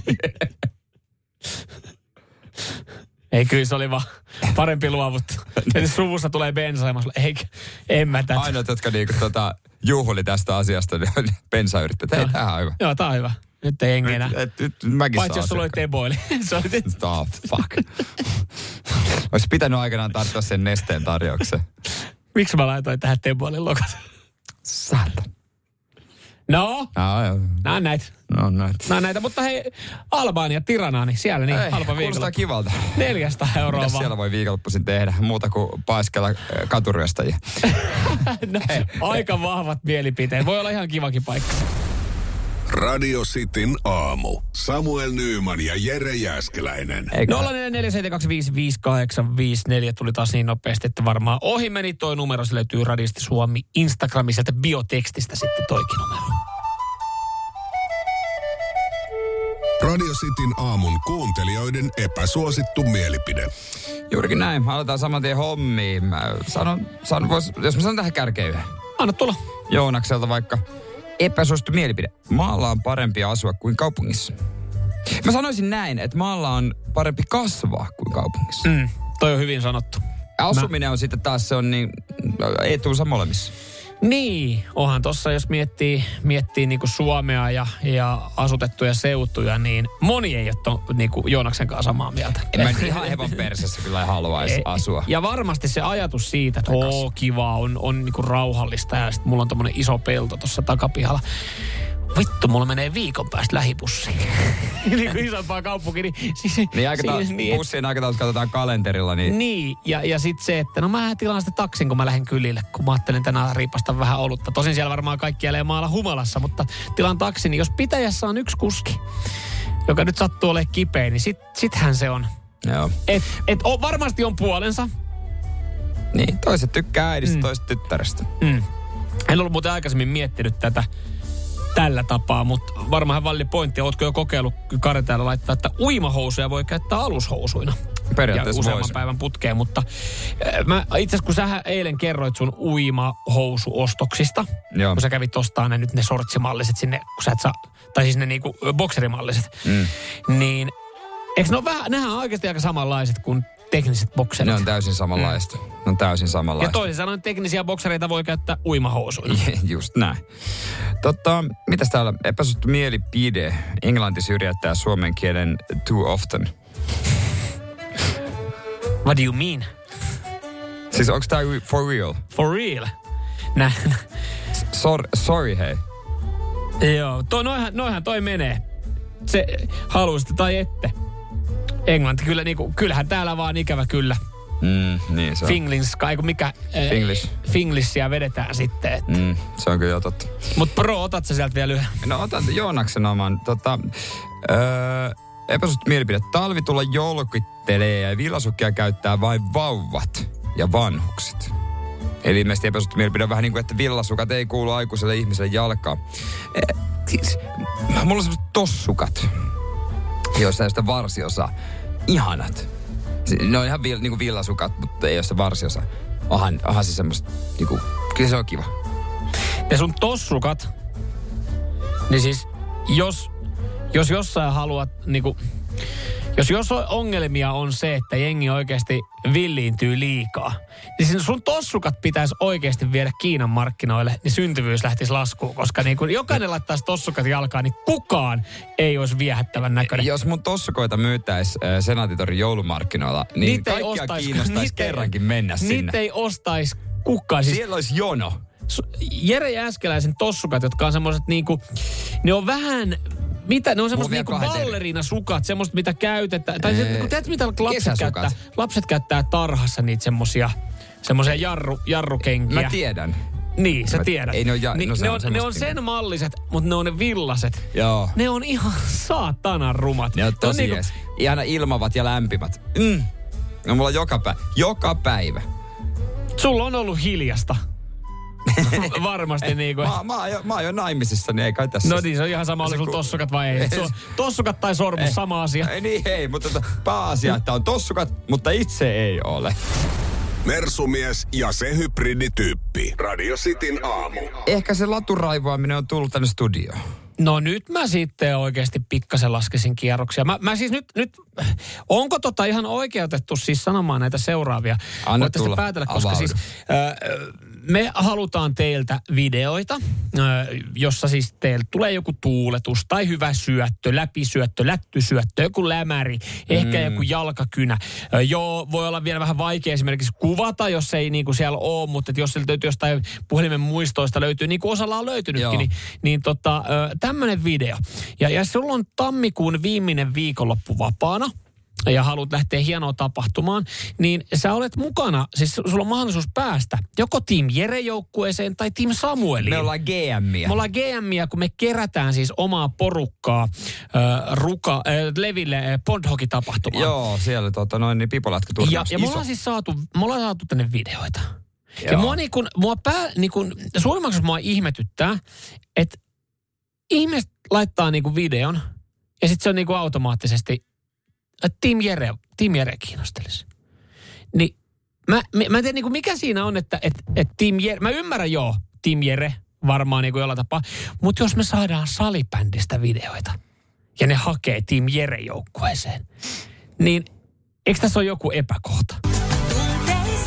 Ei, kyllä se oli vaan parempi luovuttu. Ja suvussa tulee bensa ja mä sanoin, ei, en mä tätä. Ainoat, jotka niinku, tota, juhli tästä asiasta, niin on bensayrittäjät. Hei, tämähän on hyvä. Joo, tää on hyvä. Nyt ei jengi enää. Et, nyt, nyt mäkin Paitsi jos sulla oli teboili. Oh, fuck. Olisi pitänyt aikanaan tarttua sen nesteen tarjoukseen. Miksi mä laitoin tähän teboilin lokat? Saatan. No, No, joo. nää näitä. No, näin. Nää on näitä, mutta hei, Albania, Tirana, niin siellä niin Ei, halpa kuulostaa viikolla. kivalta. 400 euroa Mitä vaan. siellä voi viikonloppuisin tehdä? Muuta kuin paiskella äh, katuryöstäjiä. No, aika vahvat mielipiteet. Voi olla ihan kivakin paikka. Radio Cityn aamu. Samuel Nyyman ja Jere Jäskeläinen. 0447255854 tuli taas niin nopeasti, että varmaan ohi meni toi numero. Se löytyy Radisti Suomi Instagramista biotekstistä sitten toikin numero. Radio Cityn aamun kuuntelijoiden epäsuosittu mielipide. Juurikin näin. Aletaan saman tien hommiin. Mä sanon, sanon vois, jos mä sanon tähän kärkeen yhden. Anna tulla. Joonakselta vaikka epäsuosittu mielipide. Maalla on parempi asua kuin kaupungissa. Mä sanoisin näin, että maalla on parempi kasvaa kuin kaupungissa. Mm, toi on hyvin sanottu. Asuminen on sitten taas se on niin etuunsa molemmissa. Niin, onhan tossa, jos miettii, miettii niinku Suomea ja, ja asutettuja seutuja, niin moni ei ole to, niinku Joonaksen kanssa samaa mieltä. En mä ihan hevon persessä kyllä haluaisi asua. Ja varmasti se ajatus siitä, että oo kiva, on, on niinku rauhallista ja sitten mulla on tommonen iso pelto tuossa takapihalla. Vittu, mulla menee viikon päästä lähibussiin. niin kuin isompaa kaupunki. Niin, siis, Niin, aikata- siis- niin, bussien aikataulut katsotaan kalenterilla, niin, niin, ja, ja sitten se, että no mä tilaan sitten taksin, kun mä lähden kylille, kun mä ajattelin tänään riipasta vähän olutta. Tosin siellä varmaan kaikki jälleen maalla humalassa, mutta tilaan taksin, niin jos pitäjässä on yksi kuski, joka nyt sattuu olemaan kipeä, niin sit, sithän se on. Joo. Et, et o, varmasti on puolensa. niin toiset tykkää äidistä, mm. toiset tyttärestä. Mm. En ollut muuten aikaisemmin miettinyt tätä tällä tapaa, mutta varmaan valli pointti. Ootko jo kokeillut Kari täällä laittaa, että uimahousuja voi käyttää alushousuina? Periaatteessa ja useamman voisi. päivän putkeen, mutta mä itse asiassa kun sä eilen kerroit sun uimahousuostoksista, Joo. kun sä kävit ostaa ne nyt ne sortsimalliset sinne, kun sä et saa, tai siis ne niinku ö, bokserimalliset, Mm. niin eikö ne ole vähän, nehän on oikeasti aika samanlaiset kuin tekniset bokserit. Ne on täysin samanlaista. Ne on täysin ja samanlaista. toisin sanoen teknisiä boksereita voi käyttää uimahousuina. Just näin. Totta, mitäs täällä? Epäsuosittu mielipide. Englanti syrjäyttää suomen kielen too often. What do you mean? Siis onko tää for real? For real? Nä, Sor, sorry hei. Joo, toi, noihan, noihan toi menee. Se haluaisitte tai ette. Englanti, kyllä, niinku, kyllähän täällä vaan ikävä kyllä. Mm, niin se on. Kun mikä... Finglish. Finglishia vedetään sitten. Et. Mm, se on kyllä jo totta. Mut pro, otat sä sieltä vielä yhden? No otan Joonaksen oman. Tota, öö, epäsuosittu mielipide. Talvi tulla joulukittelee ja villasukkia käyttää vain vauvat ja vanhukset. Eli ilmeisesti epäsuosittu mielipide on vähän niin kuin, että villasukat ei kuulu aikuiselle ihmiselle jalkaan. Eh, siis, mulla on sellaiset tossukat, joissa sitä varsiosa. Ihanat. Ne on ihan vil, niin kuin villasukat, mutta ei ole sitä varsiosa. Onhan, onhan se semmoista, niin kuin, kyllä se on kiva. Ja sun tossukat, niin siis jos, jos jossain haluat niinku, jos, jos on- ongelmia on se, että jengi oikeasti villiintyy liikaa, niin sun tossukat pitäisi oikeasti viedä Kiinan markkinoille, niin syntyvyys lähtisi laskuun, koska niin kun jokainen laittaisi tossukat jalkaan, niin kukaan ei olisi viehättävän näköinen. Jos mun tossukoita myytäis äh, Senaatitorin joulumarkkinoilla, niin Niitä kaikkia ostais- kiinnostaisi niitä kerrankin mennä sinne. Niitä ei ostaisi kukaan. Siis Siellä olisi jono. Jere Jääskeläisen tossukat, jotka on semmoiset niinku, ne on vähän, mitä, ne on semmoiset vielä niinku ballerina-sukat, semmoiset mitä käytetään. Tai se, kun tiedätkö mitä lapset Kesäsukat. käyttää? Lapset käyttää tarhassa niitä semmoisia, semmoisia jarru, jarrukenkiä. Mä tiedän. Niin, sä tiedät. ei ne ole ja- no ne, on on, ne semmoista on niinku- sen malliset, mutta ne on ne villaset. Joo. Ne on ihan saatanan rumat. Ne on tosi niinku- jees. Ihana ilmavat ja lämpimät. Mm. No mulla on joka, päivä. joka päivä. Sulla on ollut hiljasta. Varmasti niin kuin. Mä, mä, oon jo, mä oon jo naimisissa, niin ei kai tässä. No niin, se on ihan sama, oli sulla tossukat vai ei. Su- tossukat tai sormus, Ei. sama asia. Ei niin, ei, mutta tota, pääasia, että on tossukat, mutta itse ei ole. Mersumies ja se hybridityyppi. Radio Cityn aamu. Ehkä se laturaivoaminen on tullut tänne studioon. No nyt mä sitten oikeasti pikkasen laskisin kierroksia. Mä, mä siis nyt, nyt, onko tota ihan oikeutettu siis sanomaan näitä seuraavia? Anna Voitte sitten tulla. päätellä, koska Avaudu. siis äh, me halutaan teiltä videoita, jossa siis teiltä tulee joku tuuletus tai hyvä syöttö, läpisyöttö, lättysyöttö, joku lämäri, ehkä Mm. joku jalkakynä. Joo, voi olla vielä vähän vaikea esimerkiksi kuvata, jos ei niinku siellä ole, mutta jos sieltä löytyy jostain puhelimen muistoista löytyy, niin kuin osalla on löytynytkin, Joo. niin, niin tota, tämmöinen video. Ja, ja sulla on tammikuun viimeinen viikonloppu vapaana, ja haluat lähteä hienoon tapahtumaan, niin sä olet mukana, siis sulla on mahdollisuus päästä joko Team Jere-joukkueeseen tai Team Samueliin. Me ollaan GMiä. Me ollaan GMiä, kun me kerätään siis omaa porukkaa äh, ruka, äh, Leville äh, Pondhoki-tapahtumaan. Joo, siellä tota, noin niin pipolätkä Ja, ja me ollaan siis saatu, me ollaan saatu tänne videoita. Joo. Ja mua, niin kun, mua pää, niin kun, suurimmaksi mua ihmetyttää, että ihmiset laittaa niin videon ja sitten se on niin automaattisesti, että Team Jere, Team Jere kiinnostelisi. Niin mä, mä, en tiedä niin mikä siinä on, että et, et Team Jere, mä ymmärrän joo, Team Jere varmaan niin kuin jollain tapaa, mutta jos me saadaan salibändistä videoita ja ne hakee Team Jere-joukkueeseen, niin eikö tässä ole joku epäkohta? No nyt.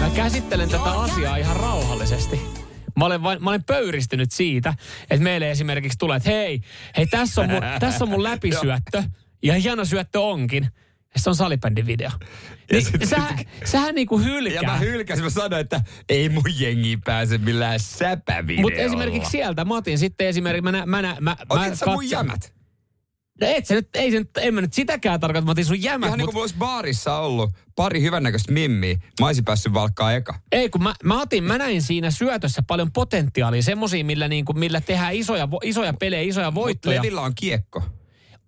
Mä käsittelen tätä asiaa ihan rauhallisesti. Mä olen, vain, mä olen pöyristynyt siitä, että meille esimerkiksi tulee, että hei, hei tässä on mun, tässä on mun läpisyöttö. ja hieno syöttö onkin. Ja se on salibändin video. Niin, sit- sähän, sähän niinku hylkää. Ja mä hylkäsin, mä sanoin, että ei mun jengi pääse millään säpävideolla. Mutta esimerkiksi sieltä mä otin sitten esimerkiksi, mä, nä, mä, nä, mä, Otit mä sä mun jämät? No et se nyt, ei se nyt, en mä nyt sitäkään tarkoita, mä otin sun jämät, Ihan niin mut, kuin olisi baarissa ollut pari hyvännäköistä mimmiä. Mä olisin päässyt valkkaa eka. ei kun mä, mä otin, mä näin siinä syötössä paljon potentiaalia, semmosia, millä, niinku, millä tehdään isoja, isoja pelejä, isoja Mutta voittoja. Levillä on kiekko.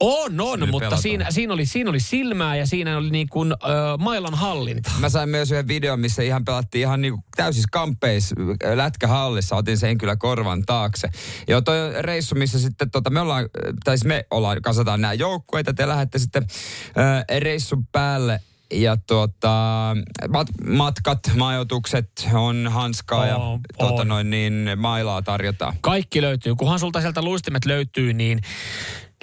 On, on, Nyt mutta pelataan. siinä, siinä, oli, siinä oli silmää ja siinä oli niin kuin, ö, mailan hallinta. Mä sain myös yhden videon, missä ihan pelattiin ihan niin kuin täysissä kampeissa äh, lätkähallissa. Otin sen kyllä korvan taakse. Ja toi reissu, missä sitten tota, me ollaan, äh, tai siis me ollaan, kasataan nämä joukkueet, ja te lähdette sitten äh, reissun päälle ja tuota, mat, matkat, majoitukset on hanskaa ja On, tuota, on. noin niin mailaa tarjotaan. Kaikki löytyy. Kunhan sulta sieltä luistimet löytyy, niin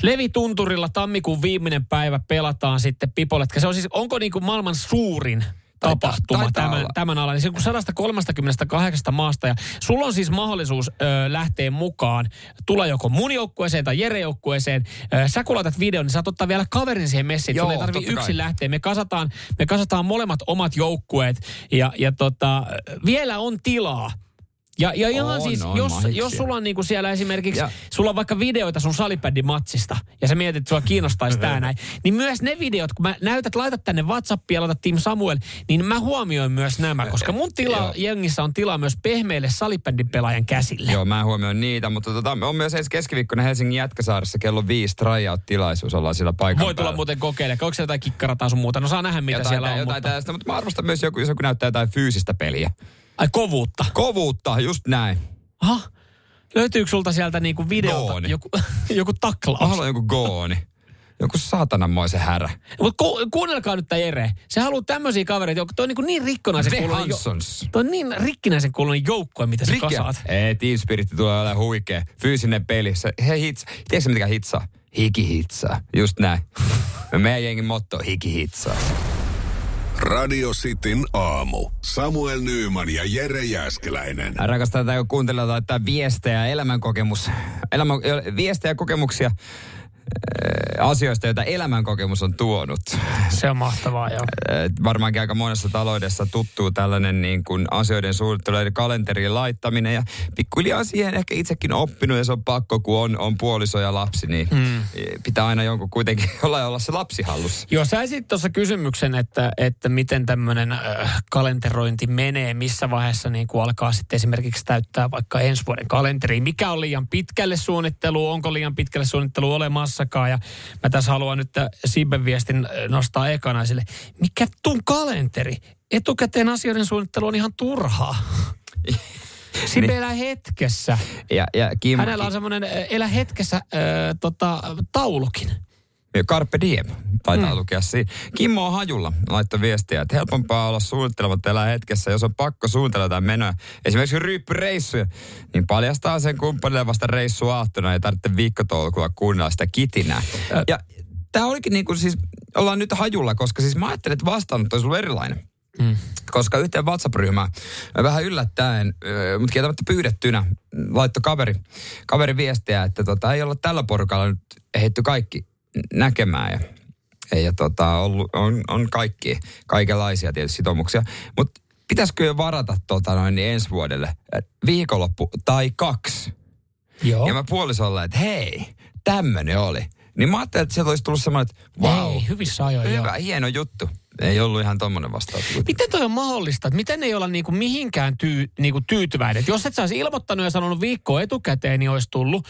Levitunturilla tammikuun viimeinen päivä pelataan sitten Pipoletka. Se on siis, onko niin kuin maailman suurin Taitaa- tapahtuma taitaa tämän, olla. tämän alan. Niin Se on kuin 138 maasta ja sulla on siis mahdollisuus ö, lähteä mukaan. Tulla joko mun joukkueeseen tai Jere joukkueeseen. Ö, sä kun laitat videon, niin saat ottaa vielä kaverin siihen messiin. Joo, Sun ei tarvi totta kai. yksin lähteä. Me kasataan, me kasataan molemmat omat joukkueet ja, ja tota, vielä on tilaa. Ja, ja ihan On, siis, on jos, mahiksi. jos sulla on niinku siellä esimerkiksi, Ja- sulla on vaikka videoita sun salibändimatsista, ja sä mietit, että sua kiinnostaisi tää näin, niin myös ne videot, kun mä näytät, laitat tänne WhatsAppia ja laitat Team Samuel, niin mä huomioin myös nämä, koska mun tila, jengissä on tilaa myös pehmeille salibändin pelaajan käsille. Joo, mä huomioin niitä, mutta tota, on myös ensi keskiviikkona Helsingin Jätkäsaaressa kello viisi tryout-tilaisuus, ollaan siellä paikan Voi tulla päällä. muuten kokeilemaan. Onko siellä jotain kikkarataa sun muuta? No saa nähdä, mitä jotain, siellä on. jotain Mutta... tällaista, mutta mä arvostan myös joku, jos joku näyttää jotain fyysistä peliä. Ai kovuutta. Kovuutta, just näin. Aha. Löytyykö sulta sieltä niinku videolta Gooni. joku, joku Mä taklaus? haluan joku gooni. Joku saatananmoisen härä. Mutta ku, kuunnelkaa nyt tää Jere. Se haluaa tämmöisiä kavereita, jotka toi on niin, niin rikkonaisen. Hansons. Toi on niin rikkinäisen kuulunen joukkue, mitä sä Rikia. kasaat. Ei, Team Spirit tulee olemaan huikea. Fyysinen peli. Se, he hits. Tiedätkö sä, mikä hitsaa? Hiki hitsaa. Just näin. Meidän jengin motto on hiki hitsaa. Radio Cityn aamu. Samuel Nyyman ja Jere Jäskeläinen. Rakastaa tätä, kun kuuntelee viestejä, elämänkokemus, elämä, viestejä kokemuksia asioista, joita elämänkokemus on tuonut. Se on mahtavaa, joo. Varmaankin aika monessa taloudessa tuttuu tällainen niin kuin asioiden suunnittelu eli kalenteriin laittaminen ja pikkuhiljaa siihen ehkä itsekin oppinut ja se on pakko, kun on, on puoliso ja lapsi, niin mm. pitää aina jonkun kuitenkin olla, olla se lapsi hallussa. Joo, sä esitit tuossa kysymyksen, että, että miten tämmöinen äh, kalenterointi menee, missä vaiheessa niin kuin alkaa sitten esimerkiksi täyttää vaikka ensi vuoden kalenteri. Mikä on liian pitkälle suunnittelu, onko liian pitkälle suunnittelu olemassakaan. Ja mä tässä haluan nyt Sibben viestin äh, nostaa ekana sille, mikä tun kalenteri? Etukäteen asioiden suunnittelu on ihan turhaa. Sibbe Niin. elää hetkessä. Ja, ja Kim, Hänellä on semmoinen äh, elä hetkessä äh, tota, taulukin. Carpe diem, taitaa Mm. lukea siinä. Kimmo on hajulla, laittoi viestiä, että helpompaa olla suunnittelematta elää hetkessä, jos on pakko suunnitella jotain menoja. Esimerkiksi ryyppyreissuja, niin paljastaa sen kumppanille vasta reissuaattona ja tarvitse viikkotolkulla kuunnella sitä kitinää. Ja tämä olikin niin kuin siis, ollaan nyt hajulla, koska siis mä ajattelin, että vastaanotto olisi ollut erilainen. Mm. Koska yhteen WhatsApp-ryhmään vähän yllättäen, mutta kieltämättä pyydettynä, laittoi kaveri, kaveri viestiä, että tota, ei olla tällä porukalla nyt ehditty kaikki näkemään. Ja, ja tota, ollut, on, on kaikki, kaikenlaisia tietysti sitoumuksia. Mutta pitäisikö jo varata tota, noin, niin ensi vuodelle viikonloppu tai kaksi? Joo. Ja mä puolisolle, että hei, tämmönen oli. Niin mä ajattelin, että sieltä olisi tullut semmoinen, että wow, Ei, hyvissä ajoin hyvä, joo. hieno juttu. Ei ollut ihan tommonen vastaus. Miten toi on mahdollista? Miten ei olla niinku mihinkään tyy, niinku tyytyväinen? Et jos et sä olisi ilmoittanut ja sanonut viikkoa etukäteen, niin olisi tullut.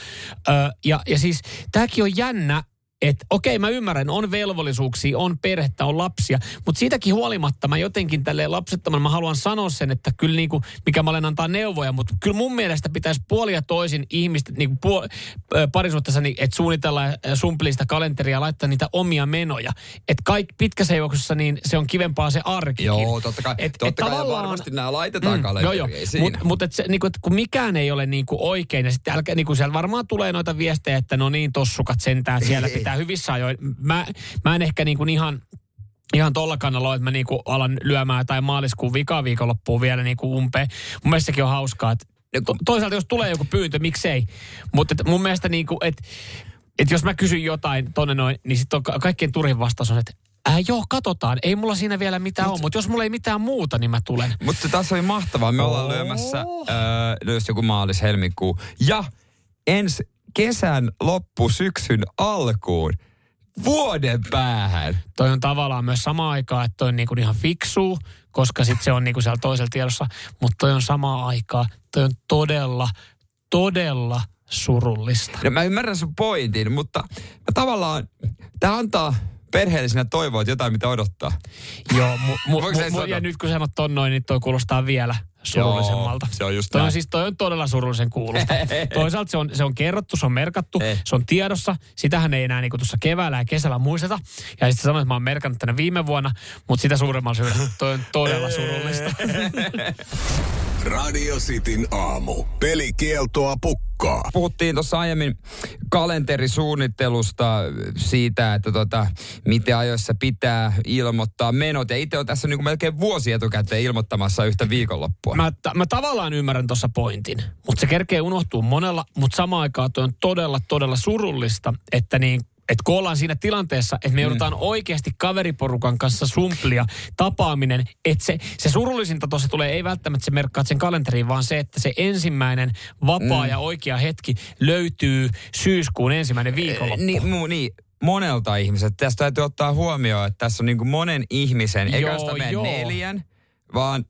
Ö, ja, ja siis tämäkin on jännä, että okei mä ymmärrän, on velvollisuuksia, on perhettä, on lapsia, mutta siitäkin huolimatta mä jotenkin tälle lapsettoman mä haluan sanoa sen, että kyllä niinku, mikä mä olen antaa neuvoja, mutta kyllä mun mielestä pitäisi puoli ja toisin ihmistä niinku puol, ö, parisuhteessa, niin, että suunnitella sitä kalenteria ja laittaa niitä omia menoja. Että kaikki pitkässä juoksussa niin se on kivempaa se arkikin. Joo, totta kai. Et, totta et kai tavallaan- varmasti nämä laitetaan kalenteriin, Joo, joo. siinä. Mutta mut et se, niinku, et kun mikään ei ole niinku oikein, ja sitten älkää, niinku siellä varmaan tulee noita viestejä, että no niin, tossukat sentään siellä Ei. Pitää hyvissä ajoin. Mä, mä en ehkä niinku ihan ihan tolla kannalla että mä niinku alan lyömään tai maaliskuun vikaviikonloppuun vielä niinku umpeen. Mun mielestä sekin on hauskaa, että to, toisaalta jos tulee joku pyyntö, miksei. Mutta mun mielestä niinku, että et jos mä kysyn jotain tonne noin, niin sitten on ka- kaikkein turhin vastaus on, että Äh, joo, katsotaan. Ei mulla siinä vielä mitään ole, mutta jos mulla ei mitään muuta, niin mä tulen. Mutta tässä oli mahtavaa. Me ollaan Oo. lyömässä öö, just joku maalis, helmikuu. Ja ensi kesän loppu syksyn alkuun. Vuoden päähän. Toi on tavallaan myös sama aikaa, että toi on niinku ihan fiksuu, koska sitten se on niinku siellä toisella tiedossa. Mutta toi on samaa aikaa, toi on todella, todella surullista. No mä ymmärrän sun pointin, mutta mä tavallaan, tämä antaa perheellisenä toivoa, että jotain mitä odottaa. Joo, mu, mu, mu, mu, ja nyt kun sanot ton noin, niin toi kuulostaa vielä surullisemmalta. Joo, se on just toi on siis toi on todella surullisen kuulosta. Toisaalta se on, se on kerrottu, se on merkattu, Eh. se on tiedossa. Sitähän ei enää niinku tuossa keväällä ja kesällä muisteta. Ja sitten sanoin, että mä oon merkannut tänä viime vuonna, mutta sitä suuremmalla syyllä toi on todella surullista. Radio Cityn aamu. Pelikieltoa pukkaa. Puhuttiin tuossa aiemmin kalenterisuunnittelusta, siitä, että tota, miten ajoissa pitää ilmoittaa menot. Ja itse on tässä niin melkein vuosi etukäteen ilmoittamassa yhtä viikonloppua. Mä, ta, mä tavallaan ymmärrän tuossa pointin, mutta se kerkee unohtuu monella, mutta samaan aikaan toi on todella, todella surullista, että niin että kun ollaan siinä tilanteessa, että me joudutaan oikeasti kaveriporukan kanssa sumplia, tapaaminen, että se, se surullisinta tuossa tulee, ei välttämättä se merkkaa sen kalenteriin, vaan se, että se ensimmäinen vapaa Mm. ja oikea hetki löytyy syyskuun ensimmäinen viikonloppu. Niin, mu, niin, monelta ihmiseltä. Tästä täytyy ottaa huomioon, että tässä on niin monen ihmisen, eikä Joo, sitä joo. neljän, vaan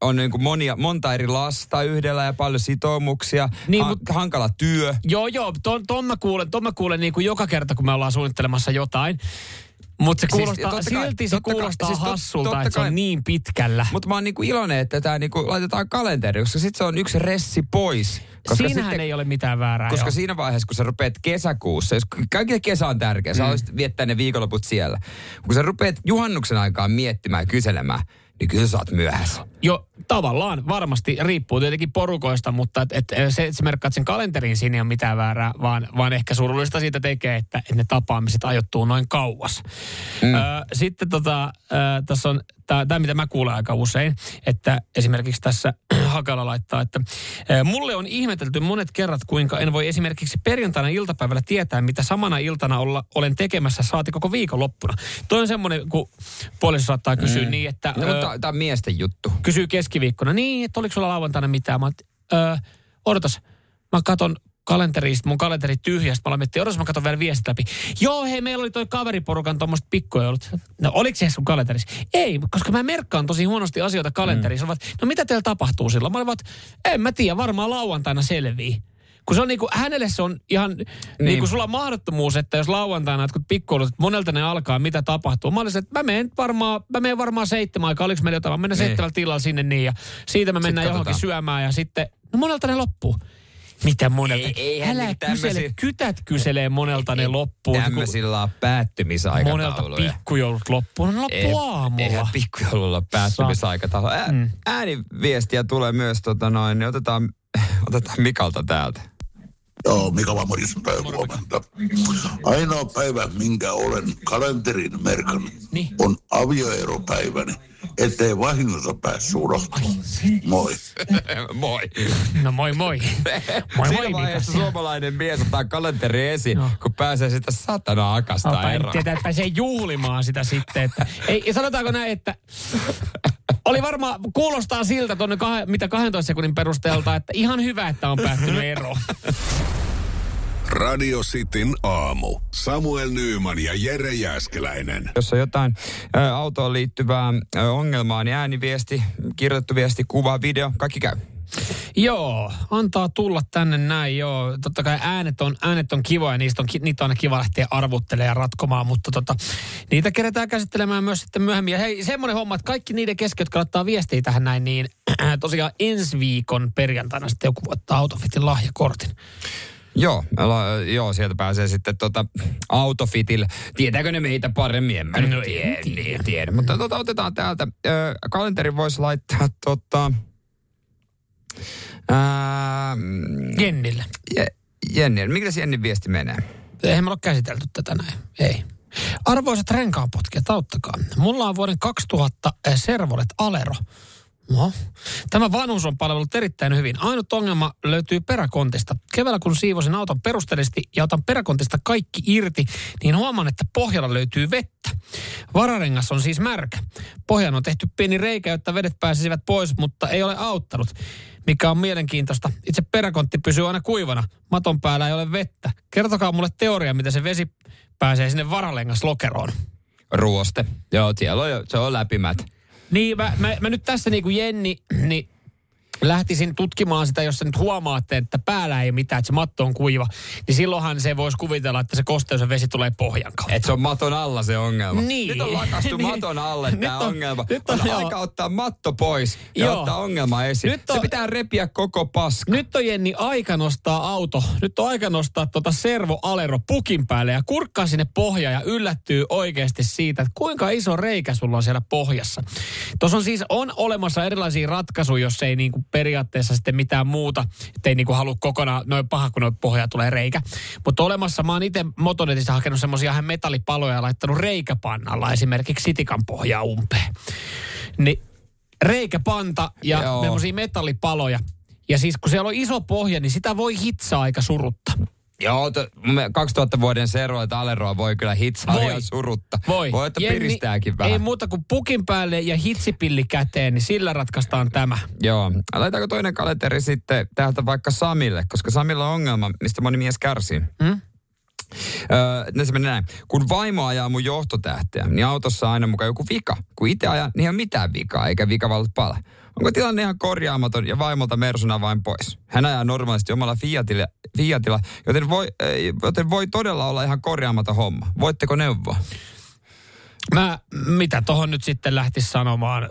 on niin kuin monia, monta eri lasta yhdellä ja paljon sitoumuksia, Niin, mut- hankala työ. Joo, joo, ton, ton mä kuulen, ton mä kuulen niin kuin joka kerta, kun me ollaan suunnittelemassa jotain. Mutta se Siis, kuulostaa, siis, kai, silti se totta kai, kuulostaa siis hassulta, että se on niin pitkällä. Mutta mä oon niinku iloinen, että tämä niinku laitetaan kalenteriin, koska sitten se on yksi ressi pois. Koska Siinähän sitten, ei ole mitään väärää. Koska joo. siinä vaiheessa, kun sä rupeat kesäkuussa, jos kaikille kesä on tärkeä, sä Mm. haluaisit viettää ne viikonloput siellä. Kun sä rupeat juhannuksen aikaan miettimään ja kyselemään, niin kyllä sä oot myöhässä. Jo, tavallaan, varmasti, riippuu tietenkin porukoista, mutta et, et, se, että sä merkkaat sen kalenteriin, siinä ei ole mitään väärää, vaan, vaan ehkä surullista siitä tekee, että, että ne tapaamiset ajoittuu noin kauas. Mm. Ö, sitten tota, ö, tässä on tämä, mitä mä kuulen aika usein, että esimerkiksi tässä Hakala laittaa, että mulle on ihmetelty monet kerrat, kuinka en voi esimerkiksi perjantaina iltapäivällä tietää, mitä samana iltana olla, olen tekemässä saati koko viikonloppuna. Toi on semmoinen, kun puoliso saattaa kysyä mm. niin, että... No, mutta tämä on miesten juttu. kysyy keskiviikkona, niin, että oliko sulla lauantaina mitään? Mä öö, odotas, mä katon kalenterista, mun kalenteri tyhjästä, mä aloin miettiä, odotas mä katon vielä viestit läpi. Joo, hei, meillä oli toi kaveriporukan tuommoista pikkujoulut. No, oliko se sun kalenterissa? Ei, koska mä merkkaan tosi huonosti asioita kalenterissa. Mm. No mitä teillä tapahtuu silloin? Mä olin vaan, että en mä tiedä, varmaan lauantaina selvii. Kun se on niinku, hänelle se on ihan niin. niinku sulla mahdottomuus, että jos lauantaina jotkut pikkuilut, että monelta ne alkaa, mitä tapahtuu. Mä olisin, että mä menen varmaan, mä menen varmaan seitsemän aikaa, oliko meillä jotain, mä menen Niin. seitsemällä tilalla sinne niin ja siitä me mennään johonkin syömään ja sitten, no monelta ne loppuu. Mitä monelta? Ei- eihän Älä kysele, tämmösiä- kytät kyselee monelta ne loppuu. Tämmöisillä on Monelta päättymisaikatauluja. pikkujoulut loppuu. Ne loppuu Ei- aamulla. Eihän pikkujoululla päättymisaikataulu. Ä, Mm. Ääniviestiä tulee myös, tota noin, niin otetaan, otetaan Mikalta täältä. Joo, Mika Vamoris, huomenta. Ainoa päivä, minkä olen kalenterin merkannut, Niin. on avioeropäiväni, ettei vahingossa päässyt unohtumaan. Moi. Moi. No moi moi. Moi Siinä moi vaiheessa Mika. suomalainen mies ottaa kalenteri esiin, No. kun pääsee sitä satana akasta en eroon. tietää, että pääsee juhlimaan sitä sitten. Että, ei, ja sanotaanko näin, että oli varmaan, kuulostaa siltä tuonne kah, mitä 12 sekunnin perusteelta, että ihan hyvä, että on päättynyt ero. Radio Cityn aamu. Samuel Nyyman ja Jere Jäskeläinen. Jos on jotain ä, autoon liittyvää ä, ongelmaa, niin ääniviesti, kirjoitettu viesti, kuva, video, kaikki käy. Joo, antaa tulla tänne näin, joo. Totta kai äänet on, äänet on kivoja, niistä on, niitä on aina kiva lähteä arvuttelemaan ja ratkomaan, mutta tota, niitä kerätään käsittelemään myös sitten myöhemmin. Ja hei, semmoinen homma, että kaikki niiden kesken, jotka laittaa viestiä tähän näin, niin tosiaan ensi viikon perjantaina sitten joku voittaa Autofitin lahjakortin. Joo, la, joo, sieltä pääsee sitten tota autofitillä. Tietääkö ne meitä paremmin? En mä No tiedä, tiedä. tiedä. Mutta tota, otetaan täältä. Ö, kalenteri voisi laittaa tota... Ää, Jennille. Je, Jenni, mikä se Jennin viesti menee? Eihän me ole käsitelty tätä näin. Ei. Arvoisat renkaanpotkijat, auttakaa. Mulla on vuoden 2000 Servolet Alero. No. Tämä vanhuus on palvellut erittäin hyvin. Ainut ongelma löytyy peräkontista. Keväällä kun siivosin auton perusteellisesti ja otan peräkontista kaikki irti, niin huomaan, että pohjalla löytyy vettä. Vararengas on siis märkä. Pohjaan on tehty pieni reikä, jotta vedet pääsisivät pois, mutta ei ole auttanut. Mikä on mielenkiintoista. Itse peräkontti pysyy aina kuivana. Maton päällä ei ole vettä. Kertokaa mulle teoria, miten se vesi pääsee sinne vararengaslokeroon. Ruoste. Joo, siellä on, se on läpimät. Niin, mä, mä, mä nyt tässä niin kuin Jenni, niin lähtisin tutkimaan sitä, jos sä nyt huomaatte, että päällä ei mitään, että se matto on kuiva, niin silloinhan se voisi kuvitella, että se kosteus ja vesi tulee pohjan kautta. Et se on maton alla se ongelma. Niin. Nyt on lakastu Niin. maton alle Nyt tämä on- ongelma. nyt on- on joo. aika ottaa matto pois ja Joo. ottaa ongelma esiin. Nyt on- Se pitää repiä koko paska. Nyt on Jenni aika nostaa auto. Nyt on aika nostaa tuota Servo Alero pukin päälle ja kurkkaa sinne pohjaan ja yllättyy oikeasti siitä, että kuinka iso reikä sulla on siellä pohjassa. Tuossa on siis on olemassa erilaisia ratkaisuja, jos ei niinku periaatteessa sitten mitään muuta, ettei niinku halua kokonaan, noin paha kun noin pohjaa tulee reikä. Mutta olemassa, mä oon itse Motonetissa hakenut semmoisia ihan metallipaloja ja laittanut reikäpannalla esimerkiksi sitikan pohjaa umpeen. Niin reikäpanta ja semmoisia metallipaloja. Ja siis kun siellä on iso pohja, niin sitä voi hitsaa aika surutta. Joo, to, me 2000 vuoden Seroa ja Aleroa voi kyllä hitsaa Voi. surutta. Voi. Voi, että Jenni, piristääkin vähän. Ei muuta kuin pukin päälle ja hitsipilli käteen, niin sillä ratkaistaan tämä. Joo. Laitaanko toinen kalenteri sitten täältä vaikka Samille, koska Samilla on ongelma, mistä moni mies kärsii. Hmm? Öö, se menee näin. Kun vaimo ajaa mun johtotähteä, niin autossa on aina mukaan joku vika. Kun itse ajan, niin ei ole mitään vikaa, eikä vikavalot pala. Onko tilanne ihan korjaamaton ja vaimolta Mersuna vain pois? Hän ajaa normaalisti omalla Fiatilla, Fiatilla joten, voi, joten voi todella olla ihan korjaamaton homma. Voitteko neuvoa? Mä, mitä tohon nyt sitten lähtisi sanomaan?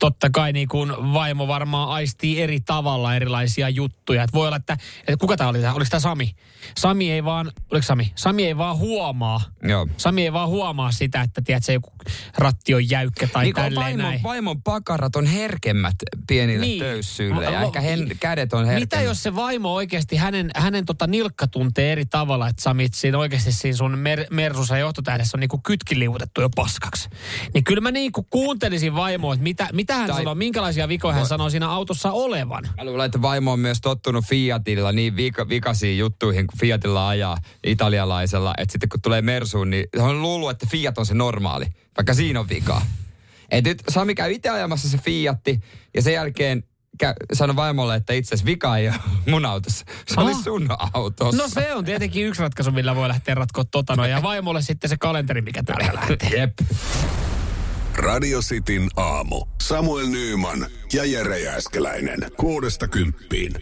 Totta kai niin kuin vaimo varmaan aistii eri tavalla erilaisia juttuja. Et voi olla, että, että kuka tämä oli? Oliko tämä Sami? Sami ei vaan, oliko Sami? Sami ei vaan huomaa. Joo. Sami ei vaan huomaa sitä, että tiedät, se joku ratti on jäykkä tai niin kuin tälleen vaimon, näin. vaimon pakarat on herkemmät pienille niin. töyssyille ja ehkä hen, kädet on herkemmät. Mitä jos se vaimo oikeasti, hänen, hänen tota nilkka tuntee eri tavalla, että Sami, siinä oikeasti siinä sun mer, Mersussa johtotähdessä on niinku kytki liutettu jo paskaksi. Niin kyllä mä niinku kuuntelisin vaimoa, että mitä, mitä hän Tai- sanoo, minkälaisia vikoja hän sanoo siinä autossa olevan. Mä luulen, että vaimo on myös tottunut Fiatilla niin vika, vikaisiin juttuihin, kun Fiatilla ajaa italialaisella. Että sitten kun tulee Mersuun, niin hän on luullut, että Fiat on se normaali, vaikka siinä on vikaa. Et nyt Sami käy itse ajamassa se Fiatti ja sen jälkeen sano vaimolle, että itse asiassa vika ei ole mun autossa. Se oli Ah. sun autossa. No se on tietenkin yksi ratkaisu, millä voi lähteä ratkoa tota noin. Ja vaimolle sitten se kalenteri, mikä täällä lähtee. Jep. Radio Cityn aamu. Samuel Nyyman ja Jere Jäskeläinen. Kuudesta kymppiin.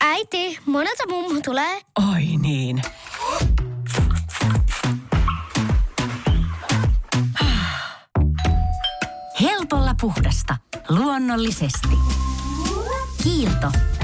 Äiti, monelta mummu tulee? Oi niin. Helpolla puhdasta. Luonnollisesti. Kiilto.